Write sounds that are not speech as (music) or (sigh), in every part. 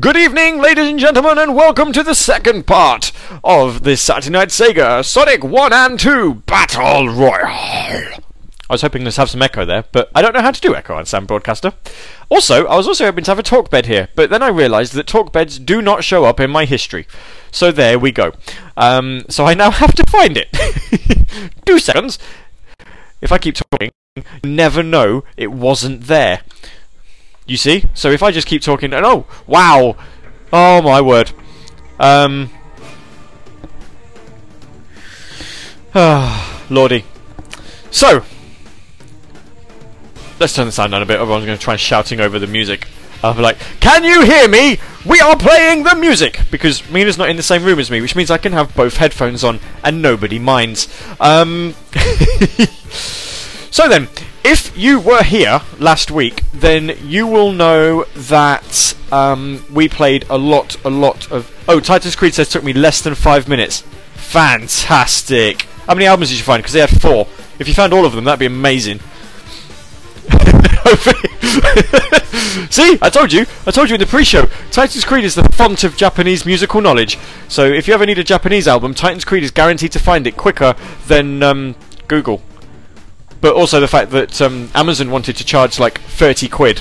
Good evening, ladies and gentlemen, and welcome to the second part of this Saturday Night Sega Sonic 1 and 2 Battle Royale. I was hoping to have some echo there, but I don't know how to do echo on Sam Broadcaster. Also, I was also hoping to have a talk bed here, but then I realised that talk beds do not show up in my history. So there we go. Um, so I now (laughs) have to find it. (laughs) Two seconds. If I keep talking, you never know it wasn't there. You see? So if I just keep talking, and oh, wow, oh my word, um, ah, (sighs) lordy. So let's turn the sound down a bit. Everyone's going to try shouting over the music. I'll be like, "Can you hear me? We are playing the music!" Because Mina's not in the same room as me, which means I can have both headphones on and nobody minds. Um, (laughs) so then, if you were here last week, then you will know that um, we played a lot, a lot of. Oh, Titus Creed says took me less than five minutes. Fantastic! How many albums did you find? Because they had four. If you found all of them, that'd be amazing. (laughs) (laughs) See, I told you. I told you in the pre-show. Titan's Creed is the font of Japanese musical knowledge. So if you ever need a Japanese album, Titan's Creed is guaranteed to find it quicker than um, Google but also the fact that um, Amazon wanted to charge like thirty quid,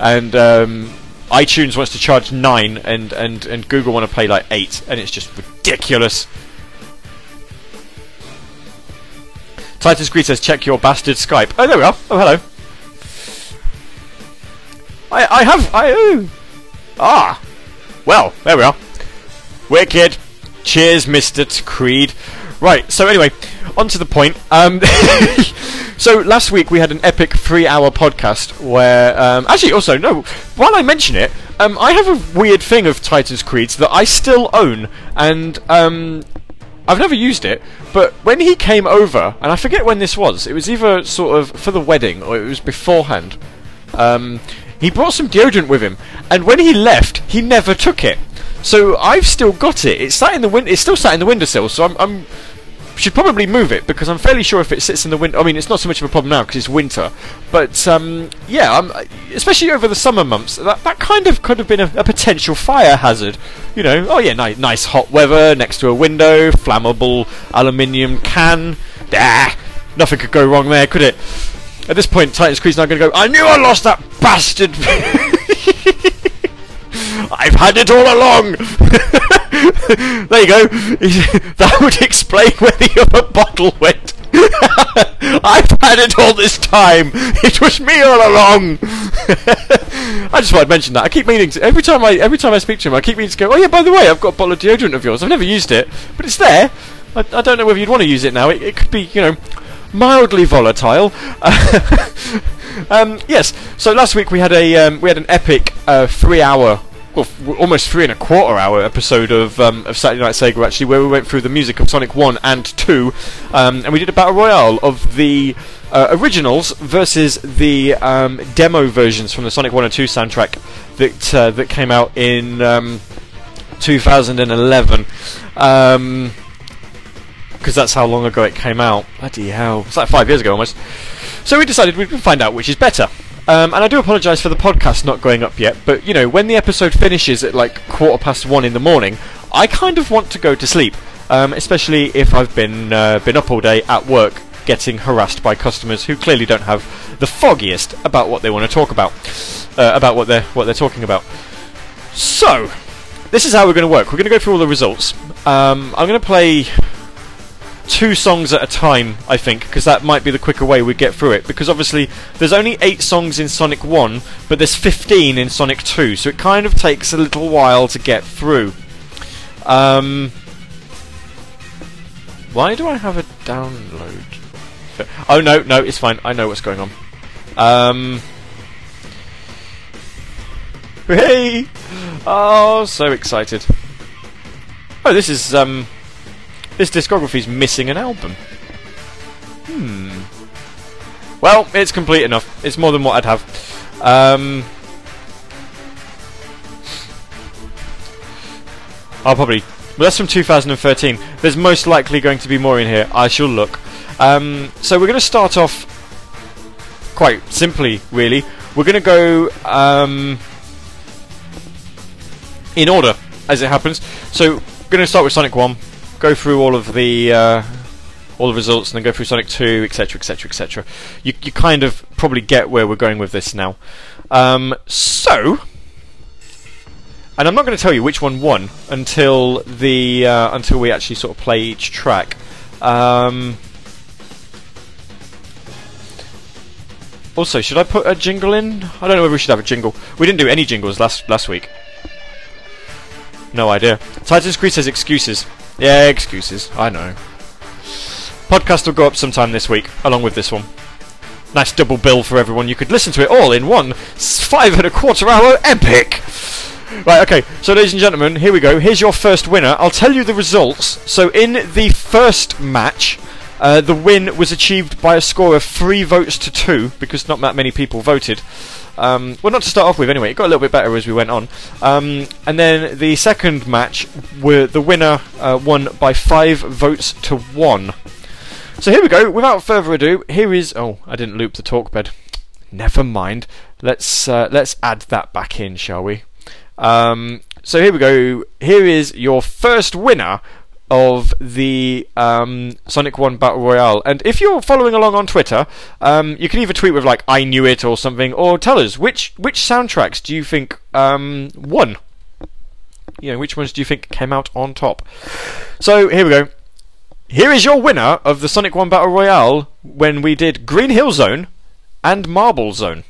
and um, iTunes wants to charge nine, and, and, and Google want to pay like eight, and it's just ridiculous. Titus Creed says, "Check your bastard Skype." Oh, there we are. Oh, hello. I I have I ooh. ah well there we are. Wicked. Cheers, Mister Creed. Right. So anyway, on to the point. Um, (laughs) so last week we had an epic three-hour podcast where, um, actually, also no. While I mention it, um, I have a weird thing of Titan's Creeds that I still own, and um, I've never used it. But when he came over, and I forget when this was, it was either sort of for the wedding or it was beforehand. Um, he brought some deodorant with him, and when he left, he never took it. So I've still got it. It's sat in the win- It's still sat in the windowsill. So I'm, I'm should probably move it because I'm fairly sure if it sits in the winter, I mean, it's not so much of a problem now because it's winter. But um, yeah, especially over the summer months, that that kind of could have been a, a potential fire hazard. You know, oh yeah, nice, nice hot weather next to a window, flammable aluminium can. Ah, nothing could go wrong there, could it? At this point, Titan's Creed's now going to go. I knew I lost that bastard. (laughs) I've had it all along. (laughs) there you go. (laughs) that would explain where the other bottle went. (laughs) I've had it all this time. It was me all along. I just want to mention that. I keep meaning to, every time I every time I speak to him, I keep meaning to go. Oh yeah, by the way, I've got a bottle of deodorant of yours. I've never used it, but it's there. I, I don't know whether you'd want to use it now. It, it could be, you know, mildly volatile. um, yes. So last week we had a um, we had an epic uh, three-hour well, almost three and a quarter hour episode of um, of Saturday Night Sega actually, where we went through the music of Sonic One and Two, um, and we did a battle royale of the uh, originals versus the um, demo versions from the Sonic One and Two soundtrack that uh, that came out in um, 2011. because um, that's how long ago it came out. Bloody hell! It's like five years ago almost. So we decided we'd find out which is better. Um, and I do apologise for the podcast not going up yet, but you know, when the episode finishes at like quarter past one in the morning, I kind of want to go to sleep, um, especially if I've been uh, been up all day at work getting harassed by customers who clearly don't have the foggiest about what they want to talk about, uh, about what they're what they're talking about. So, this is how we're going to work. We're going to go through all the results. Um, I'm going to play two songs at a time, I think, because that might be the quicker way we get through it. Because obviously, there's only eight songs in Sonic 1, but there's 15 in Sonic 2, so it kind of takes a little while to get through. Um, why do I have a download? Oh no, no, it's fine. I know what's going on. Um, hey! Oh, so excited. Oh, this is um this discography's missing an album. Hmm. Well, it's complete enough. It's more than what I'd have. Um, I'll probably. Well, that's from 2013. There's most likely going to be more in here. I shall look. Um, so we're going to start off quite simply, really. We're going to go. Um, in order as it happens. So, we're going to start with Sonic One, go through all of the uh, all the results, and then go through Sonic Two, etc., etc., etc. You you kind of probably get where we're going with this now. Um, so, and I'm not going to tell you which one won until the uh, until we actually sort of play each track. Um, also, should I put a jingle in? I don't know whether we should have a jingle. We didn't do any jingles last last week. No idea. Titan's Creed says excuses. Yeah, excuses. I know. Podcast will go up sometime this week, along with this one. Nice double bill for everyone. You could listen to it all in one five and a quarter hour epic. Right, okay. So, ladies and gentlemen, here we go. Here's your first winner. I'll tell you the results. So, in the first match, uh, the win was achieved by a score of three votes to two because not that many people voted. Um, well, not to start off with, anyway. It got a little bit better as we went on. Um, and then the second match, were the winner uh, won by five votes to one. So here we go. Without further ado, here is. Oh, I didn't loop the talk bed. Never mind. Let's uh, let's add that back in, shall we? Um, so here we go. Here is your first winner of the um, Sonic 1 Battle Royale. And if you're following along on Twitter, um, you can either tweet with like "I knew it" or something, or tell us which which soundtracks do you think um, won. You know, which ones do you think came out on top? So here we go. Here is your winner of the Sonic 1 Battle Royale when we did Green Hill Zone and Marble Zone.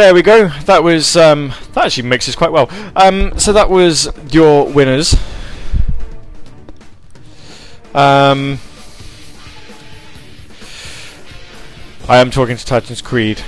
There we go. That was um, that actually mixes quite well. Um, so that was your winners. Um, I am talking to Titans Creed.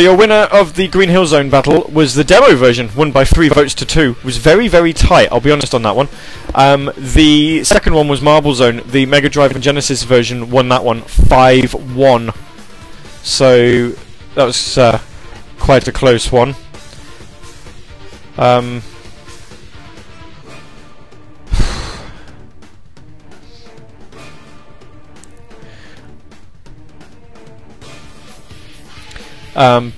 So your winner of the Green Hill Zone battle was the demo version, won by three votes to two. It was very, very tight, I'll be honest on that one. Um, the second one was Marble Zone. The Mega Drive and Genesis version won that one 5-1. So that was uh, quite a close one. Um, Um,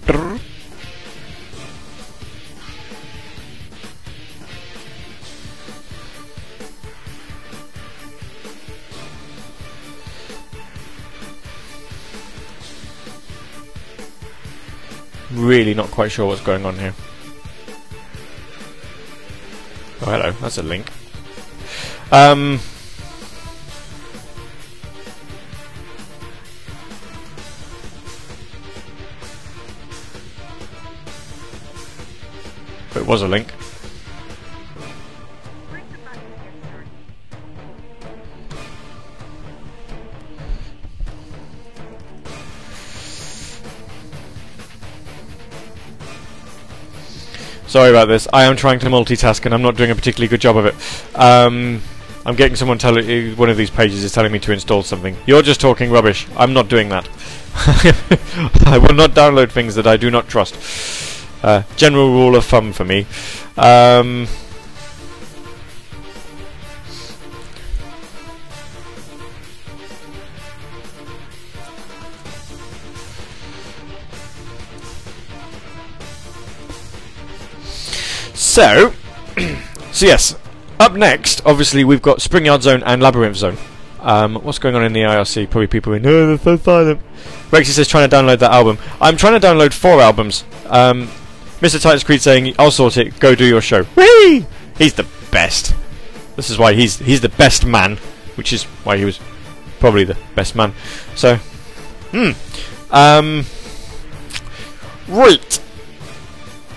really not quite sure what's going on here. Oh, hello. That's a link. Um, was a link. Sorry about this. I am trying to multitask and I'm not doing a particularly good job of it. Um, I'm getting someone telling one of these pages is telling me to install something. You're just talking rubbish. I'm not doing that. (laughs) I will not download things that I do not trust. Uh, general rule of thumb for me. Um, so, (clears throat) so yes, up next, obviously we've got Springyard Zone and Labyrinth Zone. Um, what's going on in the IRC? Probably people in, no, they're so silent. Rexy says trying to download that album. I'm trying to download four albums. Um, Mr. Titans Creed saying, "I'll sort it. Go do your show." Whee! He's the best. This is why he's he's the best man, which is why he was probably the best man. So, hmm. Um. Right.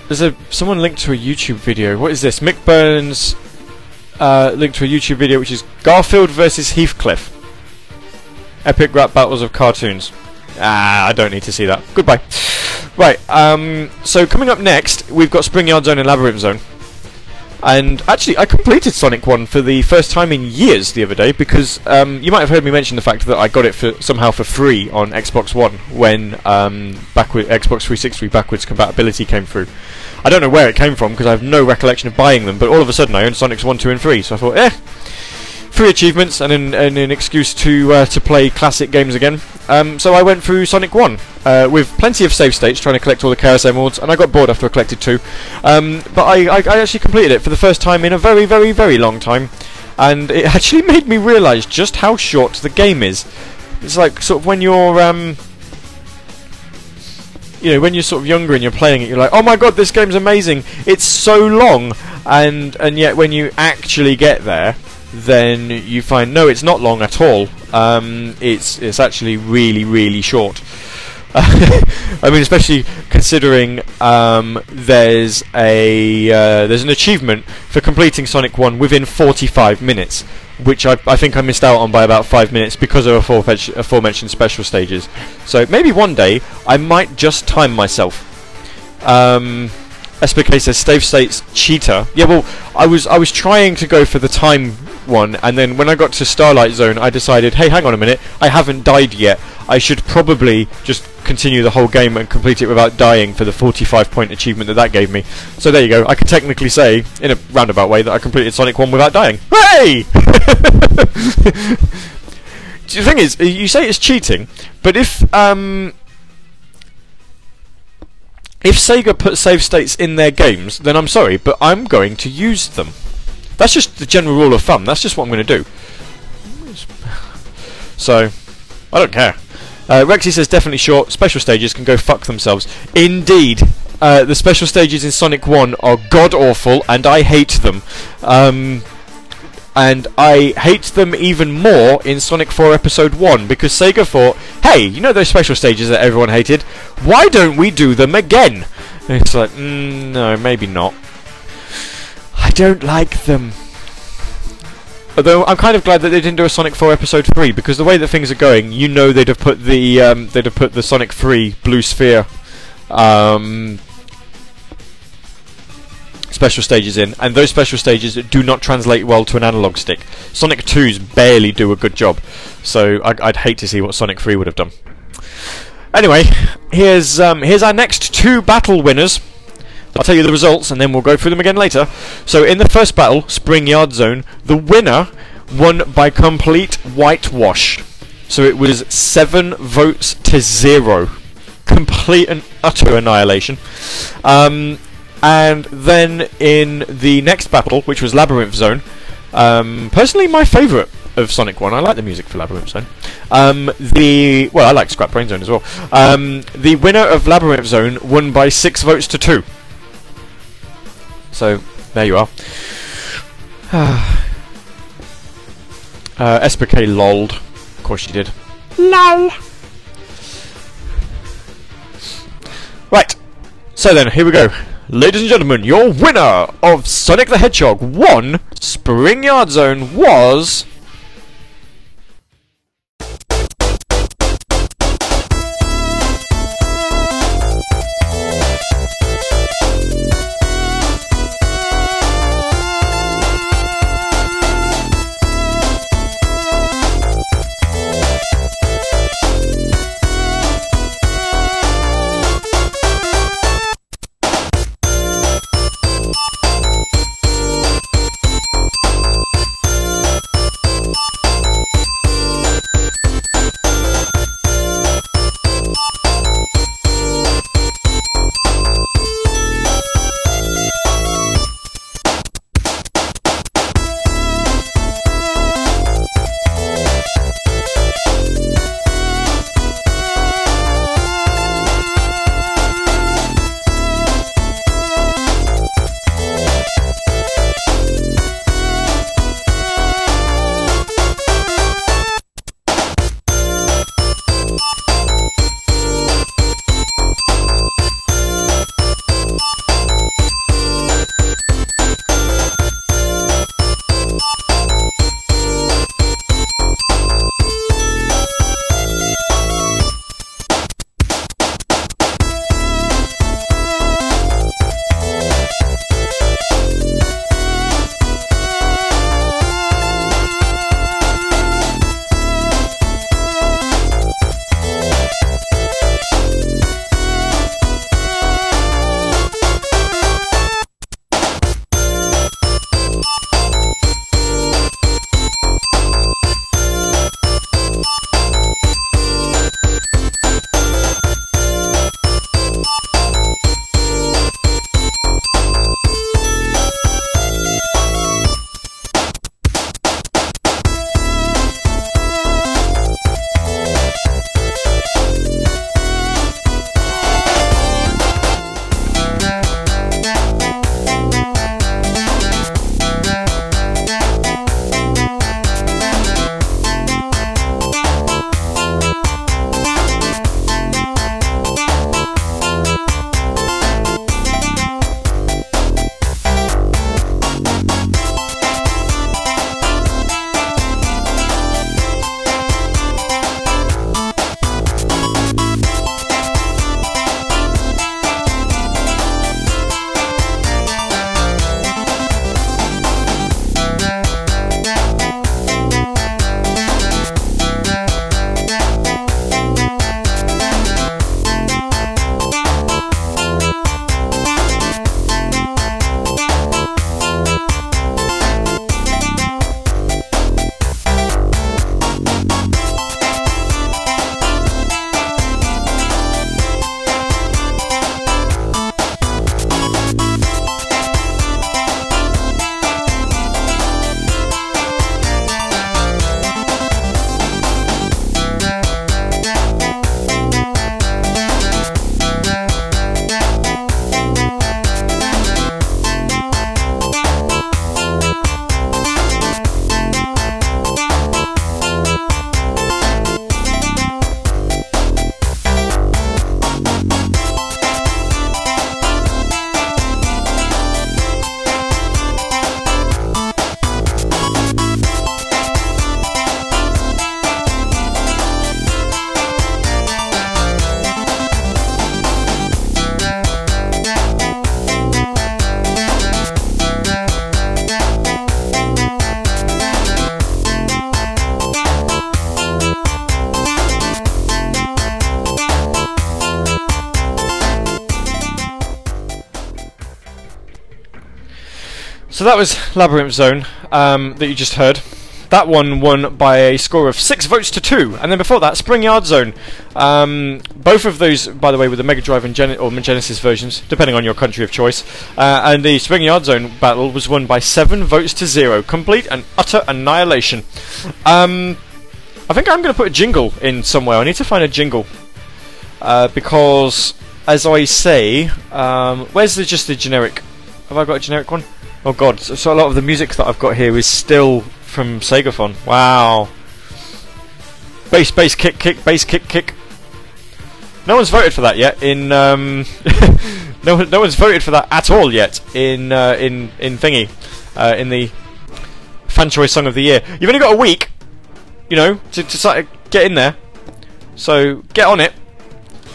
There's a someone linked to a YouTube video. What is this? Mick Burns uh, linked to a YouTube video, which is Garfield versus Heathcliff. Epic rap battles of cartoons. Ah, I don't need to see that. Goodbye. Right, um, so coming up next, we've got Springyard Zone and Labyrinth Zone. And actually, I completed Sonic 1 for the first time in years the other day because um, you might have heard me mention the fact that I got it for somehow for free on Xbox One when um, backward, Xbox 360 backwards compatibility came through. I don't know where it came from because I have no recollection of buying them, but all of a sudden I owned Sonics 1, 2, and 3, so I thought, eh, free achievements and an, and an excuse to uh, to play classic games again. Um, so I went through Sonic 1 uh, with plenty of save states, trying to collect all the Chaos Emeralds, and I got bored after I collected two. Um, but I, I, I, actually completed it for the first time in a very, very, very long time, and it (laughs) actually made me realise just how short the game is. It's like sort of when you're. Um, you know, when you're sort of younger and you're playing it, you're like, "Oh my god, this game's amazing! It's so long," and and yet when you actually get there, then you find no, it's not long at all. Um, it's it's actually really really short. (laughs) I mean, especially considering um, there's a uh, there's an achievement for completing Sonic One within 45 minutes, which I, I think I missed out on by about five minutes because of aforementioned special stages. So maybe one day I might just time myself. Um, SPK says Save States cheater. Yeah, well, I was I was trying to go for the time one, and then when I got to Starlight Zone, I decided, hey, hang on a minute, I haven't died yet. I should probably just continue the whole game and complete it without dying for the 45 point achievement that that gave me. So there you go. I can technically say, in a roundabout way, that I completed Sonic 1 without dying. Hey! (laughs) the thing is, you say it's cheating, but if um, if Sega put save states in their games, then I'm sorry, but I'm going to use them. That's just the general rule of thumb. That's just what I'm going to do. So, I don't care. Uh, Rexy says definitely short. Special stages can go fuck themselves. Indeed. uh, the special stages in Sonic 1 are god awful, and I hate them. Um, and I hate them even more in Sonic 4 Episode 1 because Sega thought, hey, you know those special stages that everyone hated? Why don't we do them again? And it's like, mm, no, maybe not. Don't like them. Although I'm kind of glad that they didn't do a Sonic 4 Episode 3 because the way that things are going, you know they'd have put the um, they'd have put the Sonic 3 Blue Sphere um, special stages in, and those special stages do not translate well to an analog stick. Sonic 2's barely do a good job, so I'd, I'd hate to see what Sonic 3 would have done. Anyway, here's um, here's our next two battle winners. I'll tell you the results and then we'll go through them again later. So in the first battle, Spring Yard Zone, the winner won by complete whitewash. So it was seven votes to zero. Complete and utter annihilation. Um, and then in the next battle, which was Labyrinth Zone, um, personally my favourite of Sonic 1. I like the music for Labyrinth Zone. Um, the well, I like Scrap Brain Zone as well. Um, the winner of Labyrinth Zone won by six votes to two. So there you are. (sighs) uh, SPK lolled. Of course she did. Lol. Right. So then, here we go. Ladies and gentlemen, your winner of Sonic the Hedgehog 1 Spring Yard Zone was. That was Labyrinth Zone um, that you just heard. That one won by a score of six votes to two, and then before that, Spring Yard Zone. Um, both of those, by the way, were the Mega Drive and Gen- or Genesis versions, depending on your country of choice. Uh, and the Spring Yard Zone battle was won by seven votes to zero, complete and utter annihilation. Um, I think I'm going to put a jingle in somewhere. I need to find a jingle uh, because, as I say, um, where's the just the generic? Have I got a generic one? Oh god, so, so a lot of the music that I've got here is still from Segaphone. Wow. Bass, bass, kick, kick, bass, kick, kick. No one's voted for that yet. In um, (laughs) no, no one's voted for that at all yet. In uh, in in thingy, uh, in the fan choice song of the year. You've only got a week, you know, to to start, get in there. So get on it.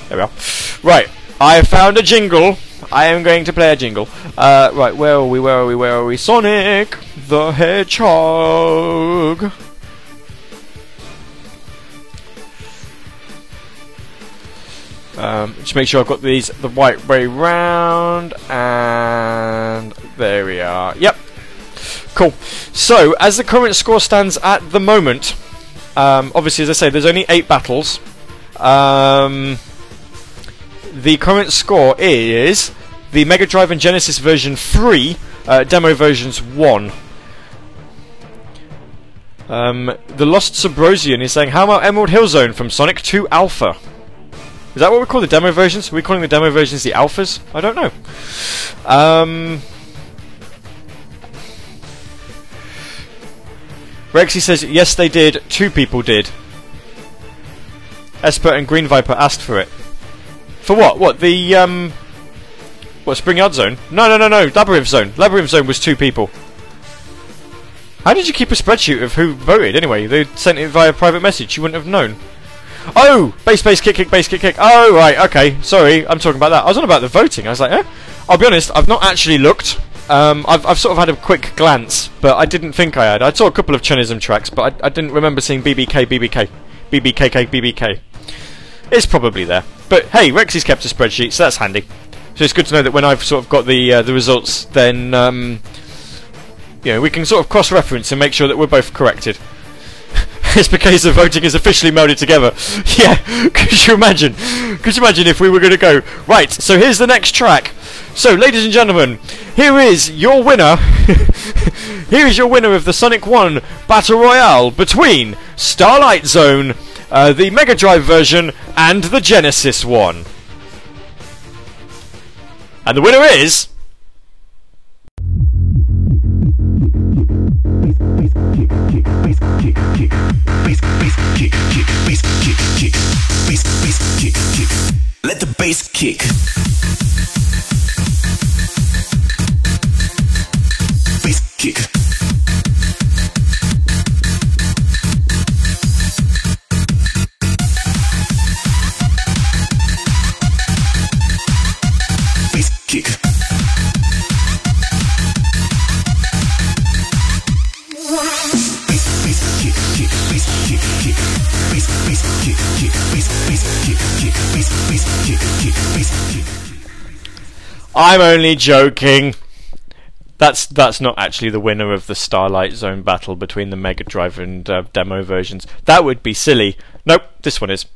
There we are. Right, I found a jingle I am going to play a jingle. Uh, right, where are we? Where are we? Where are we? Sonic the Hedgehog. Um, just make sure I've got these the right way round, and there we are. Yep, cool. So, as the current score stands at the moment, um, obviously, as I say, there's only eight battles. Um, the current score is the Mega Drive and Genesis version 3, uh, demo versions 1. Um, the Lost Subrosian is saying, how about Emerald Hill Zone from Sonic 2 Alpha? Is that what we call the demo versions? Are we calling the demo versions the alphas? I don't know. Um, Rexy says, yes, they did. Two people did. Esper and Green Viper asked for it. For what? What, the, um... What, Spring Yard Zone? No, no, no, no, Labyrinth Zone. Labyrinth Zone was two people. How did you keep a spreadsheet of who voted anyway? They sent it via private message, you wouldn't have known. Oh! Base, base, kick, kick, base, kick, kick. Oh, right, okay. Sorry, I'm talking about that. I was on about the voting. I was like, eh? I'll be honest, I've not actually looked. Um, I've, I've sort of had a quick glance, but I didn't think I had. I saw a couple of Chunithm tracks, but I, I didn't remember seeing BBK, BBK, BBKK, BBK. It's probably there. But hey, Rexy's kept a spreadsheet, so that's handy. So it's good to know that when I've sort of got the uh, the results, then um, you know we can sort of cross-reference and make sure that we're both corrected. (laughs) it's because the voting is officially melded together. (laughs) yeah, (laughs) could you imagine? Could you imagine if we were going to go right? So here's the next track. So, ladies and gentlemen, here is your winner. here is your winner of the Sonic 1 Battle Royale between Starlight Zone uh, the Mega Drive version, and the Genesis one. And the winner is. Let the bass kick. Bass kick. I'm only joking. That's that's not actually the winner of the Starlight Zone battle between the Mega Drive and uh, demo versions. That would be silly. Nope, this one is.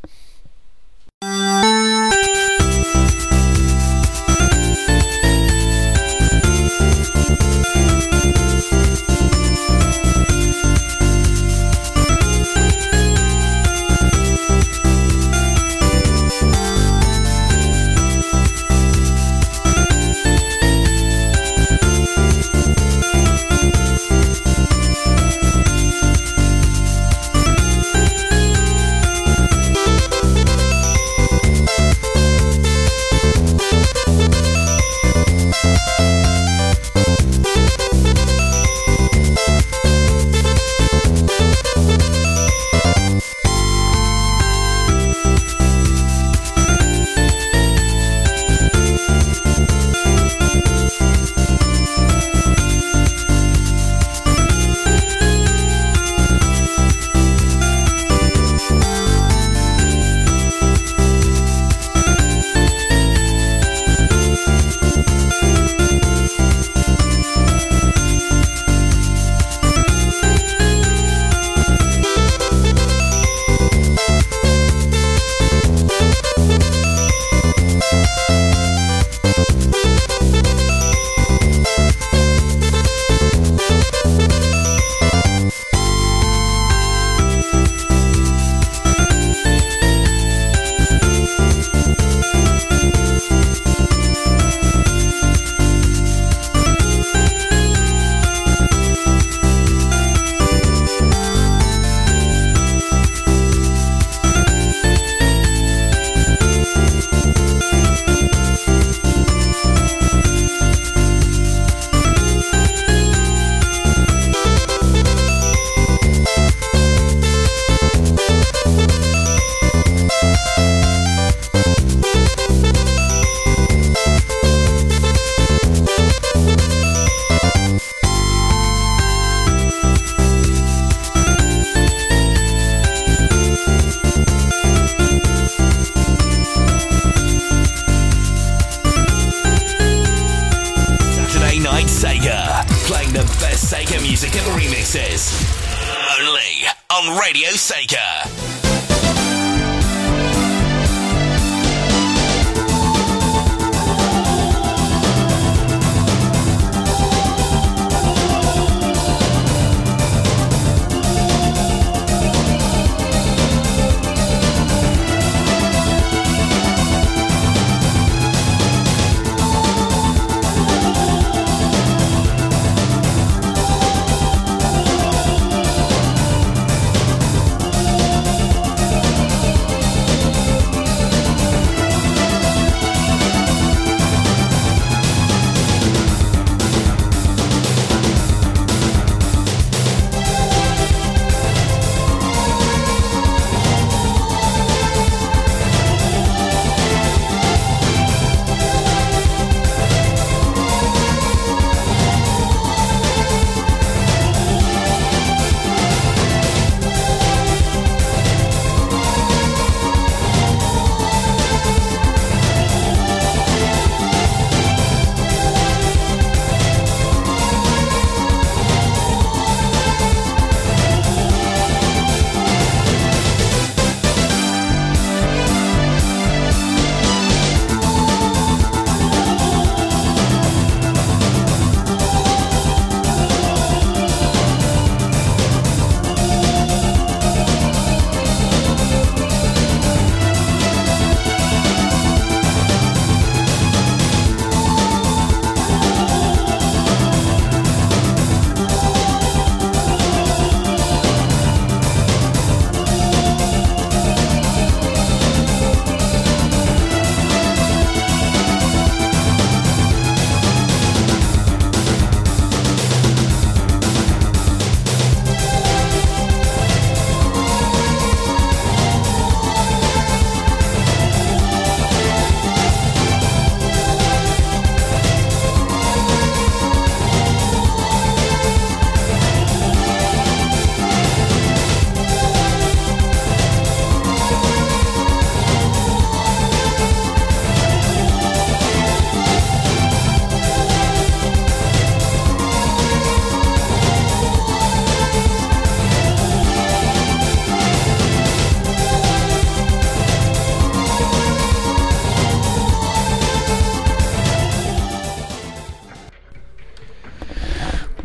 Radio Sega.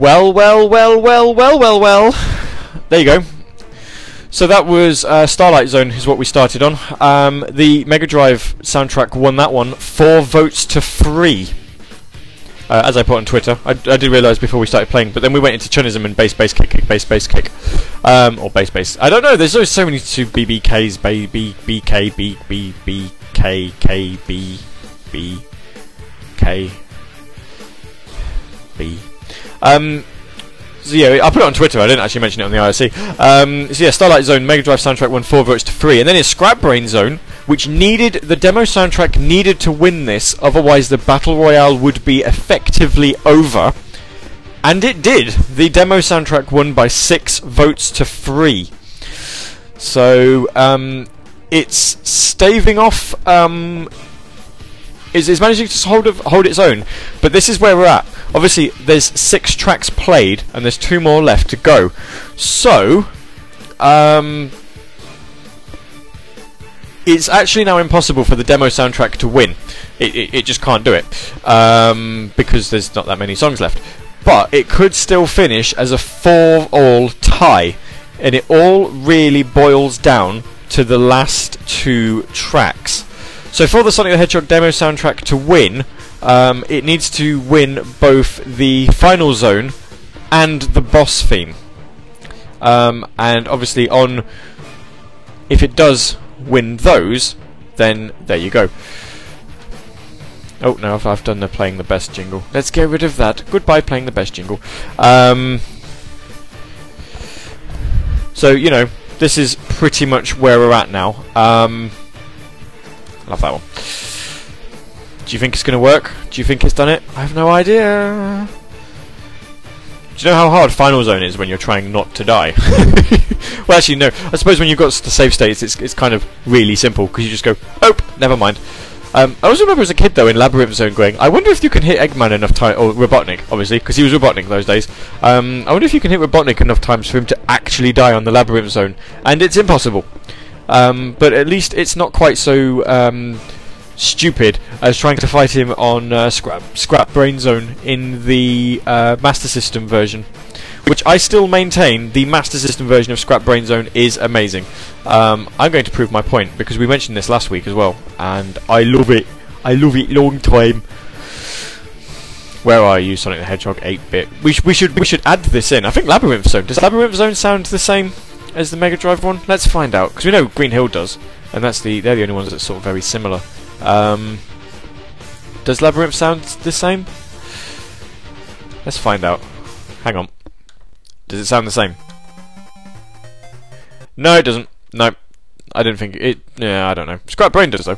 Well, well, well, well, well, well, well. There you go. So that was uh, Starlight Zone, is what we started on. Um, the Mega Drive soundtrack won that one, four votes to three. Uh, as I put on Twitter, I, I did realise before we started playing, but then we went into Chunithm and bass, bass, kick, kick, bass, bass, kick, um, or bass, bass. I don't know. There's always so many two BBKs, B, B, BK, B, B, B, K, K, B, B, K, B. Um, so yeah, I put it on Twitter. I didn't actually mention it on the IRC. Um, so yeah, Starlight Zone Mega Drive soundtrack won four votes to three, and then it's Scrap Brain Zone, which needed the demo soundtrack needed to win this, otherwise the battle royale would be effectively over. And it did. The demo soundtrack won by six votes to three. So um, it's staving off. Um, is, is managing to hold of, hold its own, but this is where we're at. Obviously, there's six tracks played, and there's two more left to go. So, um, it's actually now impossible for the demo soundtrack to win. It, it, it just can't do it um, because there's not that many songs left. But it could still finish as a four-all tie, and it all really boils down to the last two tracks. So for the Sonic the Hedgehog demo soundtrack to win, um, it needs to win both the final zone and the boss theme. Um, and obviously, on if it does win those, then there you go. Oh no, I've, I've done the playing the best jingle. Let's get rid of that. Goodbye, playing the best jingle. Um, so you know, this is pretty much where we're at now. Um, Love that one. Do you think it's going to work? Do you think it's done it? I have no idea. Do you know how hard Final Zone is when you're trying not to die? (laughs) well, actually, no. I suppose when you've got the save states, it's, it's kind of really simple because you just go, oh, never mind. Um, I also remember as a kid though in Labyrinth Zone going, I wonder if you can hit Eggman enough time, or Robotnik, obviously, because he was Robotnik those days. Um, I wonder if you can hit Robotnik enough times for him to actually die on the Labyrinth Zone, and it's impossible. Um, but at least it's not quite so um, stupid as trying to fight him on uh, Scrap Scrap Brain Zone in the uh, Master System version which I still maintain the Master System version of Scrap Brain Zone is amazing. Um, I'm going to prove my point because we mentioned this last week as well, and I love it. I love it long time. Where are you, Sonic the Hedgehog 8-bit? We, sh- we should we should add this in. I think Labyrinth Zone. Does Labyrinth Zone sound the same as the Mega Drive one? Let's find out because we know Green Hill does, and that's the they're the only ones that sort of very similar. Um, does Labyrinth sound the same? Let's find out. Hang on. Does it sound the same? No, it doesn't. No. I didn't think it. Yeah, I don't know. Scrap Brain does, though.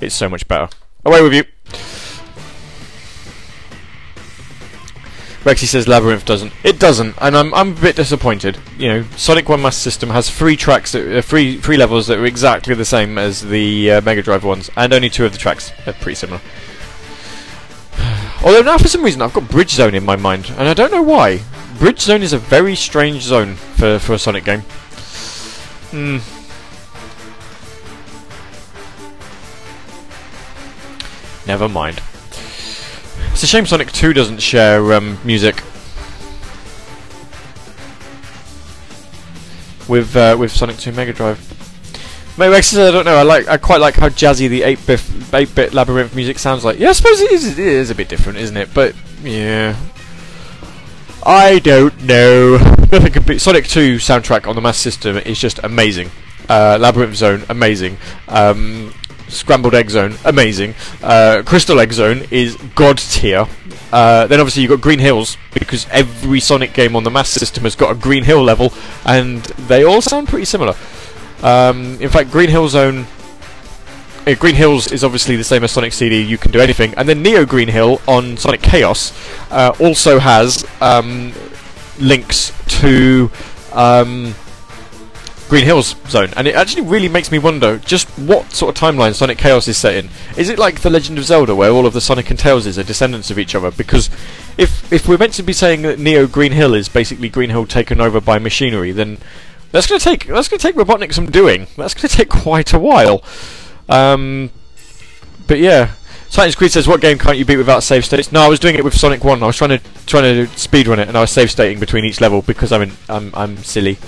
It's so much better. Away with you! Rexy says Labyrinth doesn't. It doesn't, and I'm I'm a bit disappointed. You know, Sonic One Master System has three tracks, that, uh, three three levels that are exactly the same as the uh, Mega Drive ones, and only two of the tracks are pretty similar. (sighs) Although now, for some reason, I've got Bridge Zone in my mind, and I don't know why. Bridge Zone is a very strange zone for for a Sonic game. Hmm. Never mind. It's a shame Sonic 2 doesn't share um, music with uh, with Sonic 2 Mega Drive. Maybe I don't know. I like I quite like how jazzy the 8-bit 8-bit labyrinth music sounds like. Yeah, I suppose it is, it is a bit different, isn't it? But yeah, I don't know. Nothing can beat Sonic 2 soundtrack on the Master System is just amazing. Uh, Labyrinth Zone, amazing. Um, Scrambled Egg Zone, amazing. Uh, Crystal Egg Zone is god tier. Uh, then obviously you've got Green Hills because every Sonic game on the Master System has got a Green Hill level, and they all sound pretty similar. Um, in fact, Green Hill Zone. Uh, Green Hills is obviously the same as Sonic CD. You can do anything, and then Neo Green Hill on Sonic Chaos uh, also has um, links to um, Green Hills zone, and it actually really makes me wonder just what sort of timeline Sonic Chaos is set in. Is it like The Legend of Zelda, where all of the Sonic and Tails are descendants of each other? Because if if we're meant to be saying that Neo Green Hill is basically Green Hill taken over by machinery, then that's going to take that's going to take Robotnik some doing. That's going (laughs) to take quite a while. Um, but yeah, Titus Creed says, "What game can't you beat without save states?" No, I was doing it with Sonic One. I was trying to trying to speedrun it, and I was save stating between each level because I'm in, I'm I'm silly.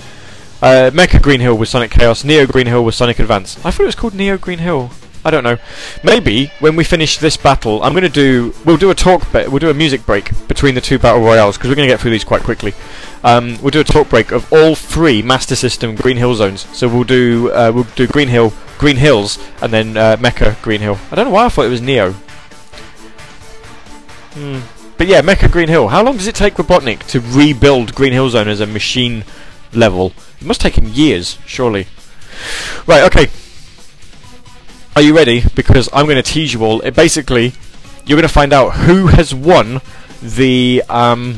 Uh, Mecha Green Hill was Sonic Chaos. Neo Green Hill was Sonic Advance. I thought it was called Neo Green Hill. I don't know. Maybe when we finish this battle, I'm going to do. We'll do a talk. Be- we'll do a music break between the two battle royales because we're going to get through these quite quickly. Um, we'll do a talk break of all three Master System Green Hill zones. So we'll do uh, we'll do Green Hill, Green Hills, and then uh, Mecha Green Hill. I don't know why I thought it was Neo. Hmm. But yeah, Mecha Green Hill. How long does it take Robotnik to rebuild Green Hill Zone as a machine level? It must take him years, surely. Right, okay. Are you ready? Because I'm going to tease you all. It basically, you're going to find out who has won the um,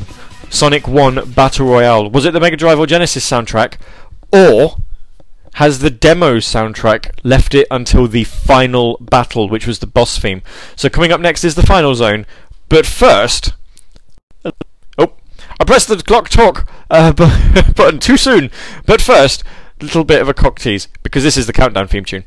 Sonic 1 Battle Royale. Was it the Mega Drive or Genesis soundtrack? Or has the demo soundtrack left it until the final battle, which was the boss theme? So coming up next is the final zone. But first, I pressed the clock talk uh, (laughs) button too soon. But first, a little bit of a cock tease, because this is the countdown theme tune.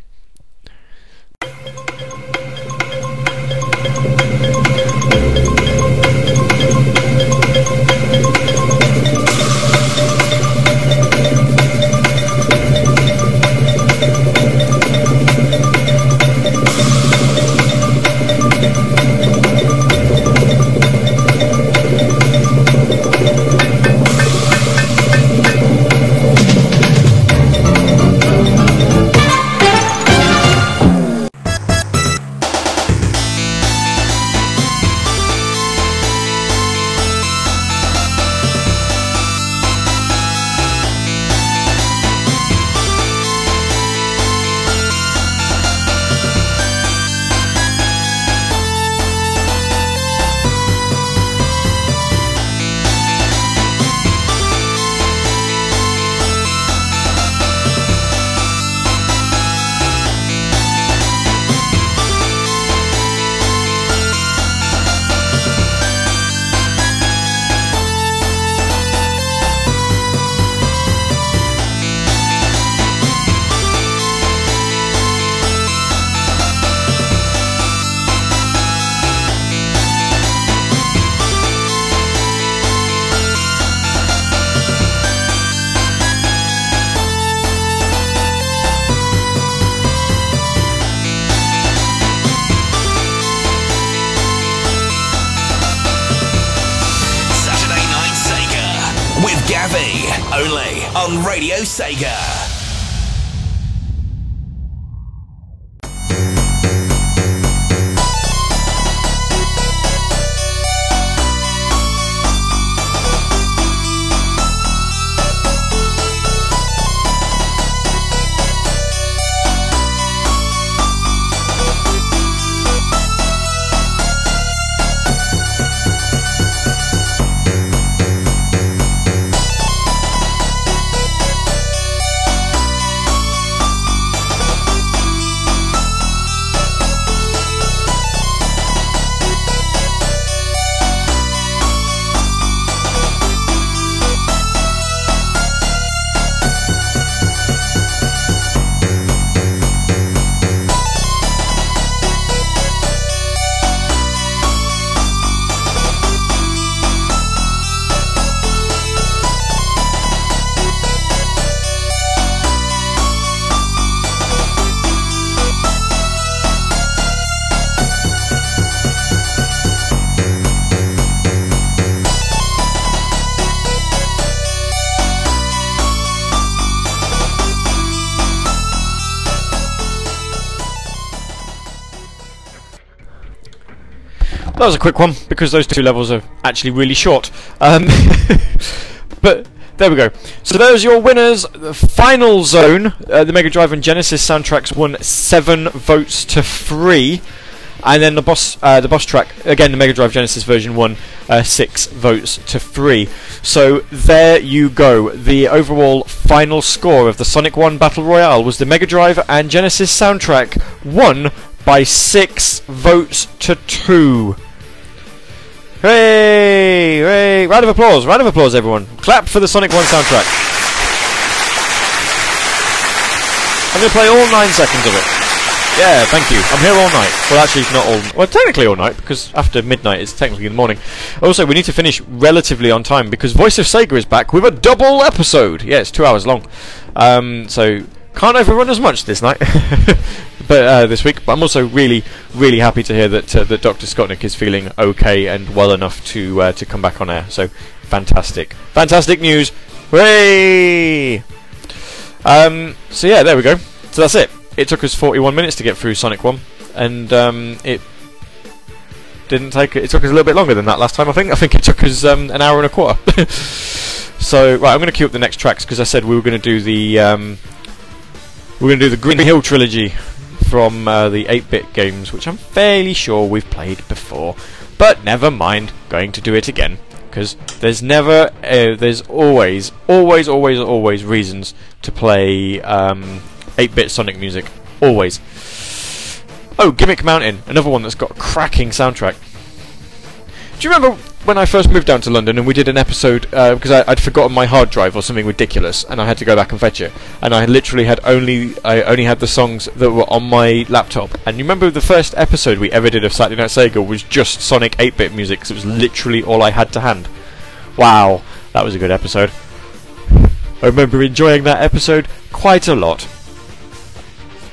Was a quick one because those two levels are actually really short. Um, (laughs) but there we go. So there's your winners. The final zone. Uh, the Mega Drive and Genesis soundtracks won seven votes to three, and then the boss, uh, the boss track again, the Mega Drive Genesis version won uh, six votes to three. So there you go. The overall final score of the Sonic One Battle Royale was the Mega Drive and Genesis soundtrack won by six votes to two. Hooray! Hooray! Round of applause! Round of applause, everyone! Clap for the Sonic 1 soundtrack. I'm going to play all nine seconds of it. Yeah, thank you. I'm here all night. Well, actually, not all. Well, technically all night because after midnight it's technically in the morning. Also, we need to finish relatively on time because Voice of Sega is back with a double episode. Yeah, it's two hours long. Um, so can't overrun as much this night. (laughs) but uh, this week. But I'm also really, really happy to hear that uh, that Dr. Scottnik is feeling okay and well enough to uh, to come back on air. So fantastic, fantastic news! Hooray! Um, so yeah, there we go. So that's it. It took us 41 minutes to get through Sonic One, and um, it didn't take. It took us a little bit longer than that last time. I think. I think it took us um, an hour and a quarter. (laughs) so right, I'm going to queue up the next tracks because I said we were going to do the. Um, we're going to do the Green Hill trilogy from uh, the 8-bit games, which I'm fairly sure we've played before. But never mind, going to do it again because there's never, uh, there's always, always, always, always reasons to play um, 8-bit Sonic music. Always. Oh, Gimmick Mountain, another one that's got a cracking soundtrack. Do you remember when I first moved down to London and we did an episode uh, because I, would forgotten my hard drive or something ridiculous and I had to go back and fetch it and I literally had only I only had the songs that were on my laptop and you remember the first episode we ever did of Saturday Night Sega was just Sonic 8-bit music because it was literally all I had to hand. Wow, that was a good episode. I remember enjoying that episode quite a lot.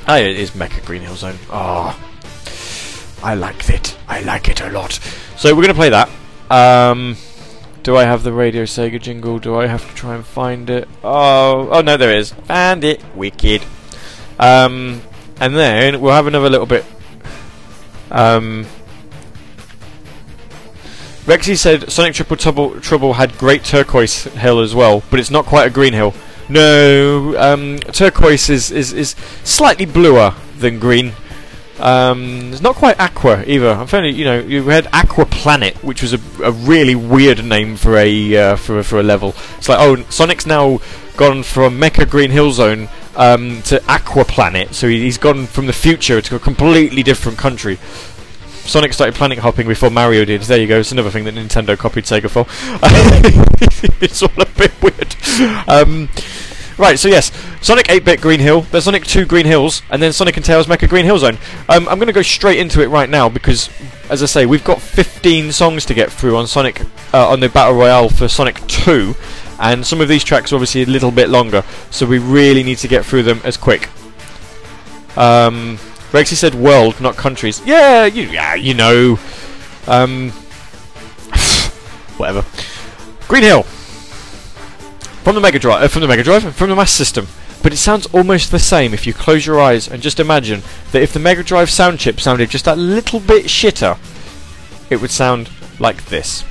Ah, it is Mecha Green Hill Zone. Ah, oh, I like it. I like it a lot. So we're going to play that. Um, do I have the Radio Sega jingle? Do I have to try and find it? Oh, oh no, there is. And it, wicked. Um, and then we'll have another little bit. Um, Rexy said Sonic Triple Trouble, Trouble had great turquoise hill as well, but it's not quite a green hill. No, um, turquoise is, is, is slightly bluer than green. Um, it's not quite Aqua either. I'm fairly, you know, you had Aqua Planet, which was a, a really weird name for a uh, for for a level. It's like, oh, Sonic's now gone from Mecha Green Hill Zone um, to Aqua Planet, so he's gone from the future to a completely different country. Sonic started planet hopping before Mario did. There you go. It's another thing that Nintendo copied Sega for. (laughs) it's all a bit weird. Um, Right, so yes, Sonic 8-bit Green Hill, there's Sonic 2 Green Hills, and then Sonic and Tails Mecha Green Hill Zone. Um, I'm going to go straight into it right now because, as I say, we've got 15 songs to get through on Sonic uh, on the Battle Royale for Sonic 2, and some of these tracks are obviously a little bit longer, so we really need to get through them as quick. Um, Rexy said world, not countries. Yeah, you, yeah, you know. Um, (sighs) whatever. Green Hill. From the Mega Drive, uh, from the Mega Drive, from the Master System. But it sounds almost the same if you close your eyes and just imagine that if the Mega Drive sound chip sounded just a little bit shitter, it would sound like this.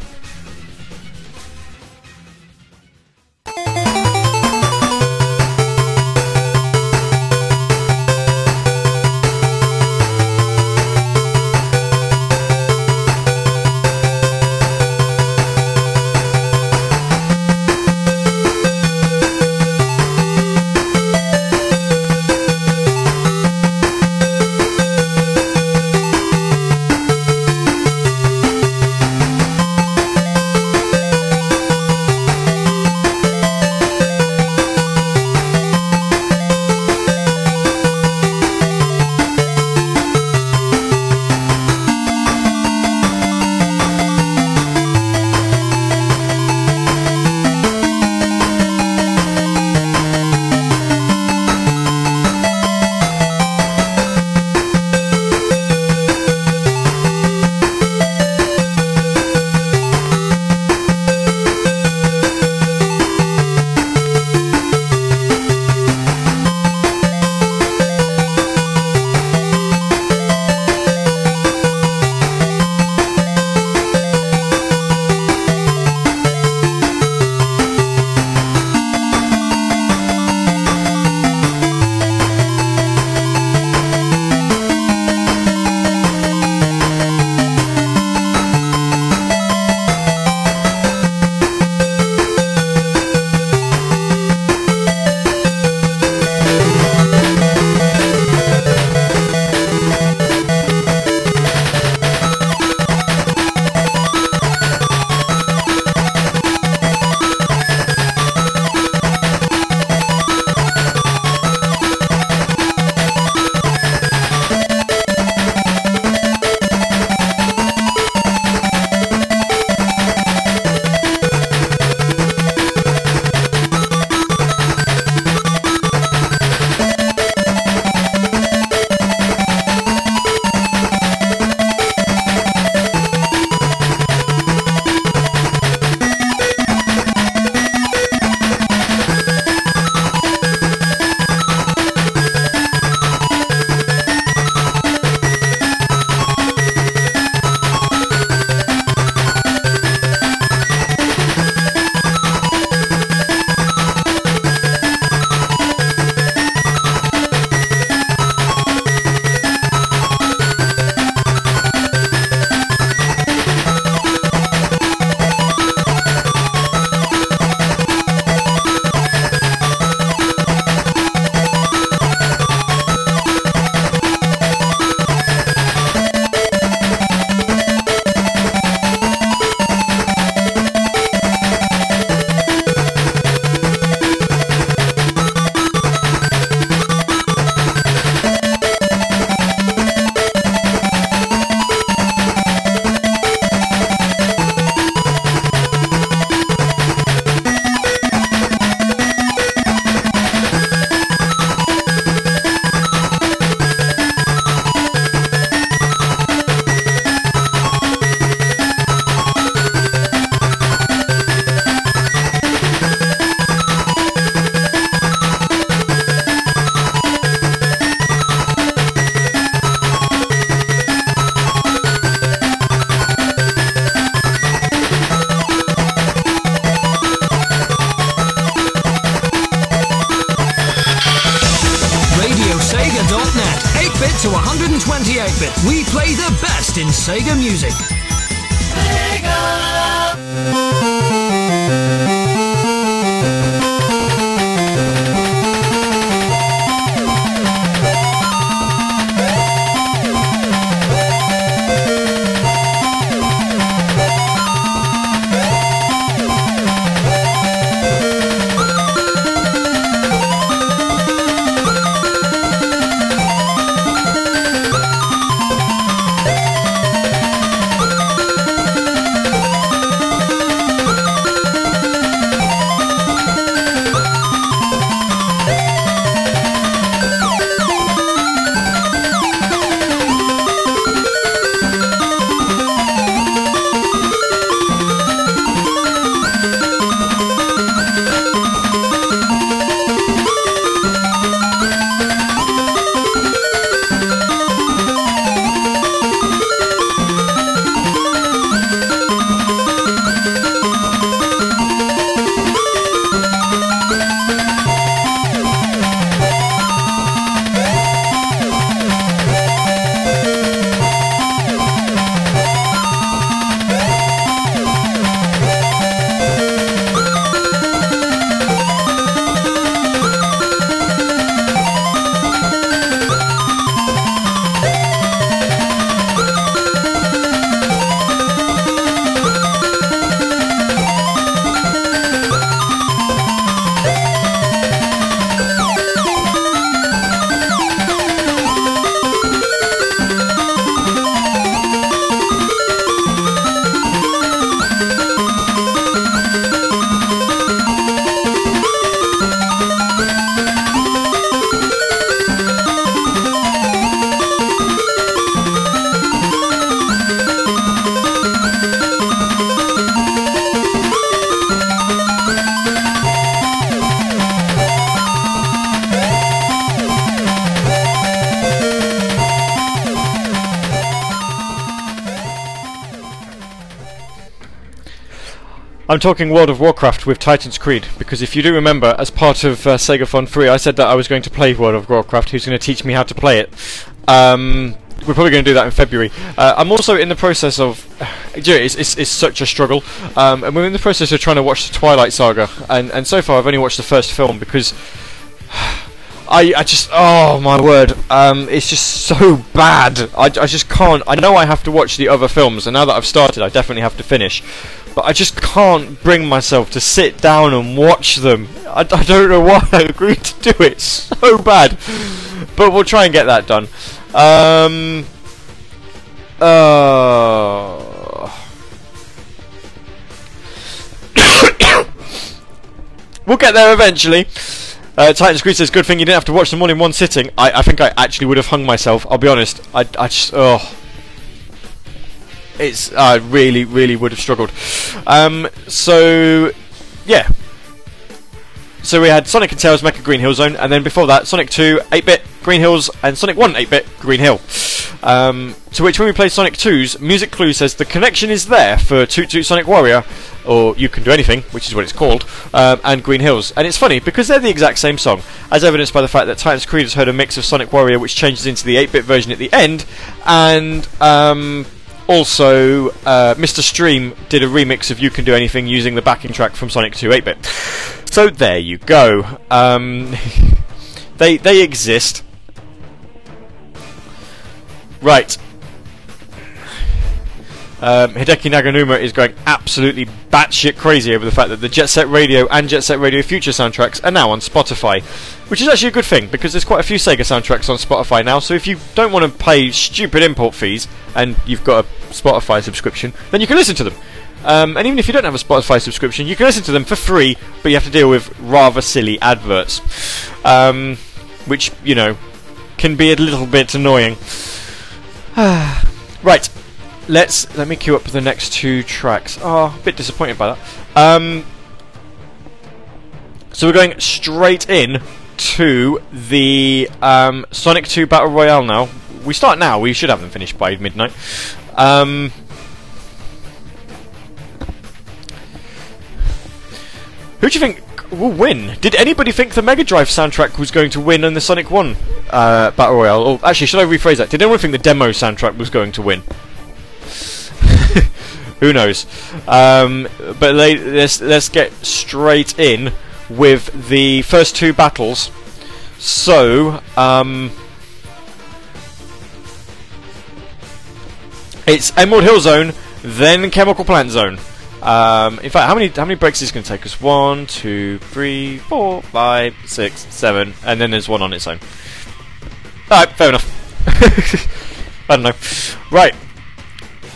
we play the best in Sega music. Sega. I'm talking World of Warcraft with Titus Creed because if you do remember, as part of uh, Sega Fun 3, I said that I was going to play World of Warcraft. Who's going to teach me how to play it? Um, we're probably going to do that in February. Uh, I'm also in the process of. (sighs) It's, it's, it's such a struggle, um, and we're in the process of trying to watch the Twilight Saga, and and so far I've only watched the first film because. (sighs) I, I just oh my word um, it's just so bad I, I just can't I know I have to watch the other films and now that I've started I definitely have to finish but I just can't bring myself to sit down and watch them I, I don't know why I agreed to do it so bad but we'll try and get that done um uh (coughs) we'll get there eventually uh, Titus Creed says, "Good thing you didn't have to watch them all in one sitting." I, I think I actually would have hung myself. I'll be honest. I, I just, oh, it's I really, really would have struggled. Um, so, yeah. So we had Sonic and Tails Mecha Green Hill Zone, and then before that, Sonic 2 8-bit Green Hills, and Sonic 1 8-bit Green Hill. Um, to which, when we play Sonic 2's, Music Clue says the connection is there for Toot Toot Sonic Warrior, or You Can Do Anything, which is what it's called, um, and Green Hills. And it's funny because they're the exact same song, as evidenced by the fact that Titus Creed has heard a mix of Sonic Warrior, which changes into the 8-bit version at the end, and um, also uh, Mr. Stream did a remix of You Can Do Anything using the backing track from Sonic 2 8-bit. So there you go. Um, (laughs) they they exist. Right. Um, Hideki Naganuma is going absolutely batshit crazy over the fact that the Jet Set Radio and Jet Set Radio Future soundtracks are now on Spotify, which is actually a good thing because there's quite a few Sega soundtracks on Spotify now. So if you don't want to pay stupid import fees and you've got a Spotify subscription, then you can listen to them. Um, and even if you don't have a Spotify subscription, you can listen to them for free, but you have to deal with rather silly adverts, um, which you know can be a little bit annoying. (sighs) right, let's let me queue up the next two tracks. Oh, a bit disappointed by that. Um, so we're going straight in to the um, Sonic 2 Battle Royale now. We start now. We should have them finished by midnight. Um, who do you think will win? Did anybody think the Mega Drive soundtrack was going to win in the Sonic 1 uh, Battle Royale? Or actually, should I rephrase that? Did anyone think the demo soundtrack was going to win? (laughs) Who knows? Um, but let's let's get straight in with the first two battles. So, um, it's Emerald Hill Zone, then Chemical Plant Zone. Um, in fact, how many how many breaks is going to take us? One, two, three, four, five, six, seven, and then there's one on its own. All right, fair enough. (laughs) I don't know. Right.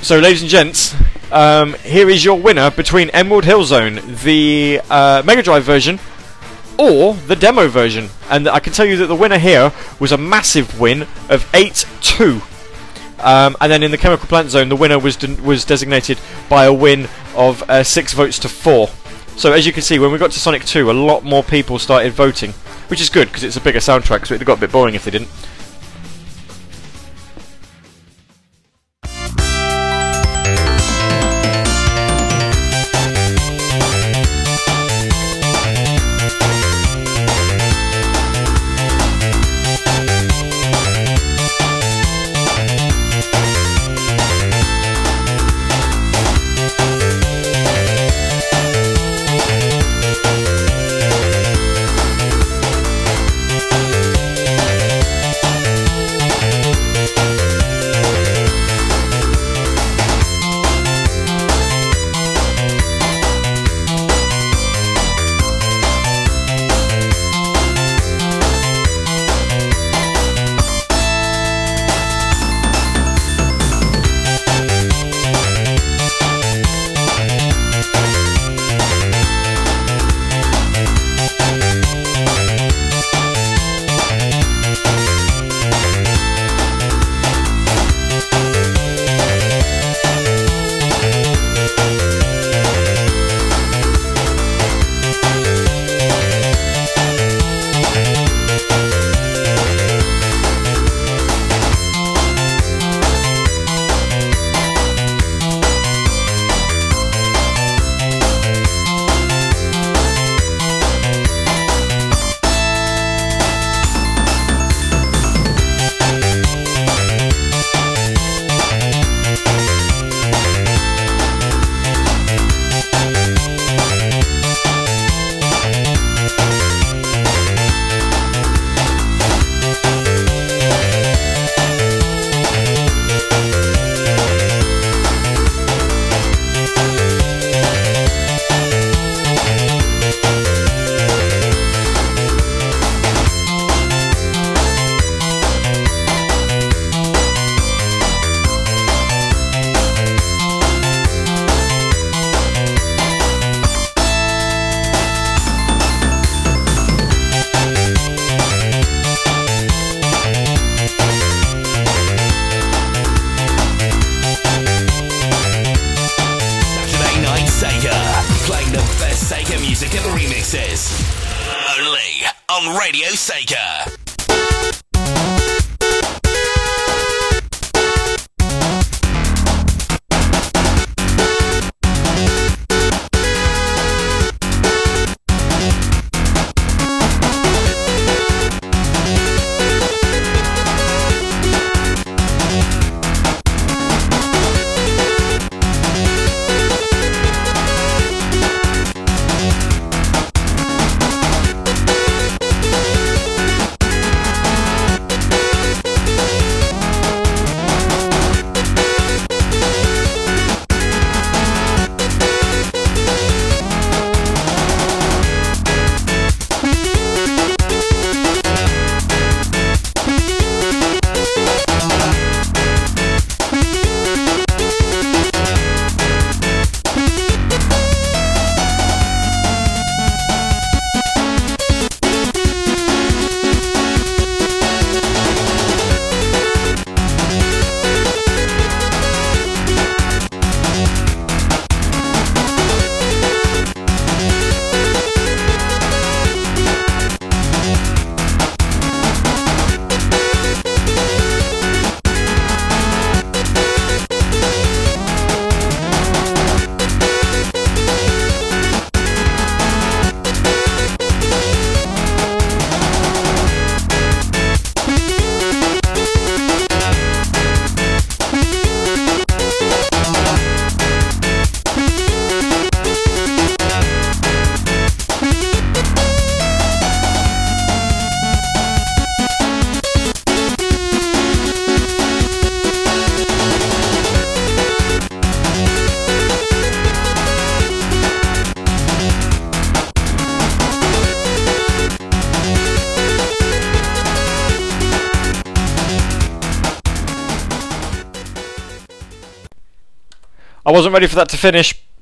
So, ladies and gents, um, here is your winner between Emerald Hill Zone, the uh, Mega Drive version, or the demo version. And I can tell you that the winner here was a massive win of 8 2. Um, and then in the Chemical Plant Zone, the winner was de- was designated by a win of uh, 6 votes to 4. So, as you can see, when we got to Sonic 2, a lot more people started voting, which is good because it's a bigger soundtrack, so it got a bit boring if they didn't. Wasn't ready for that to finish. (laughs)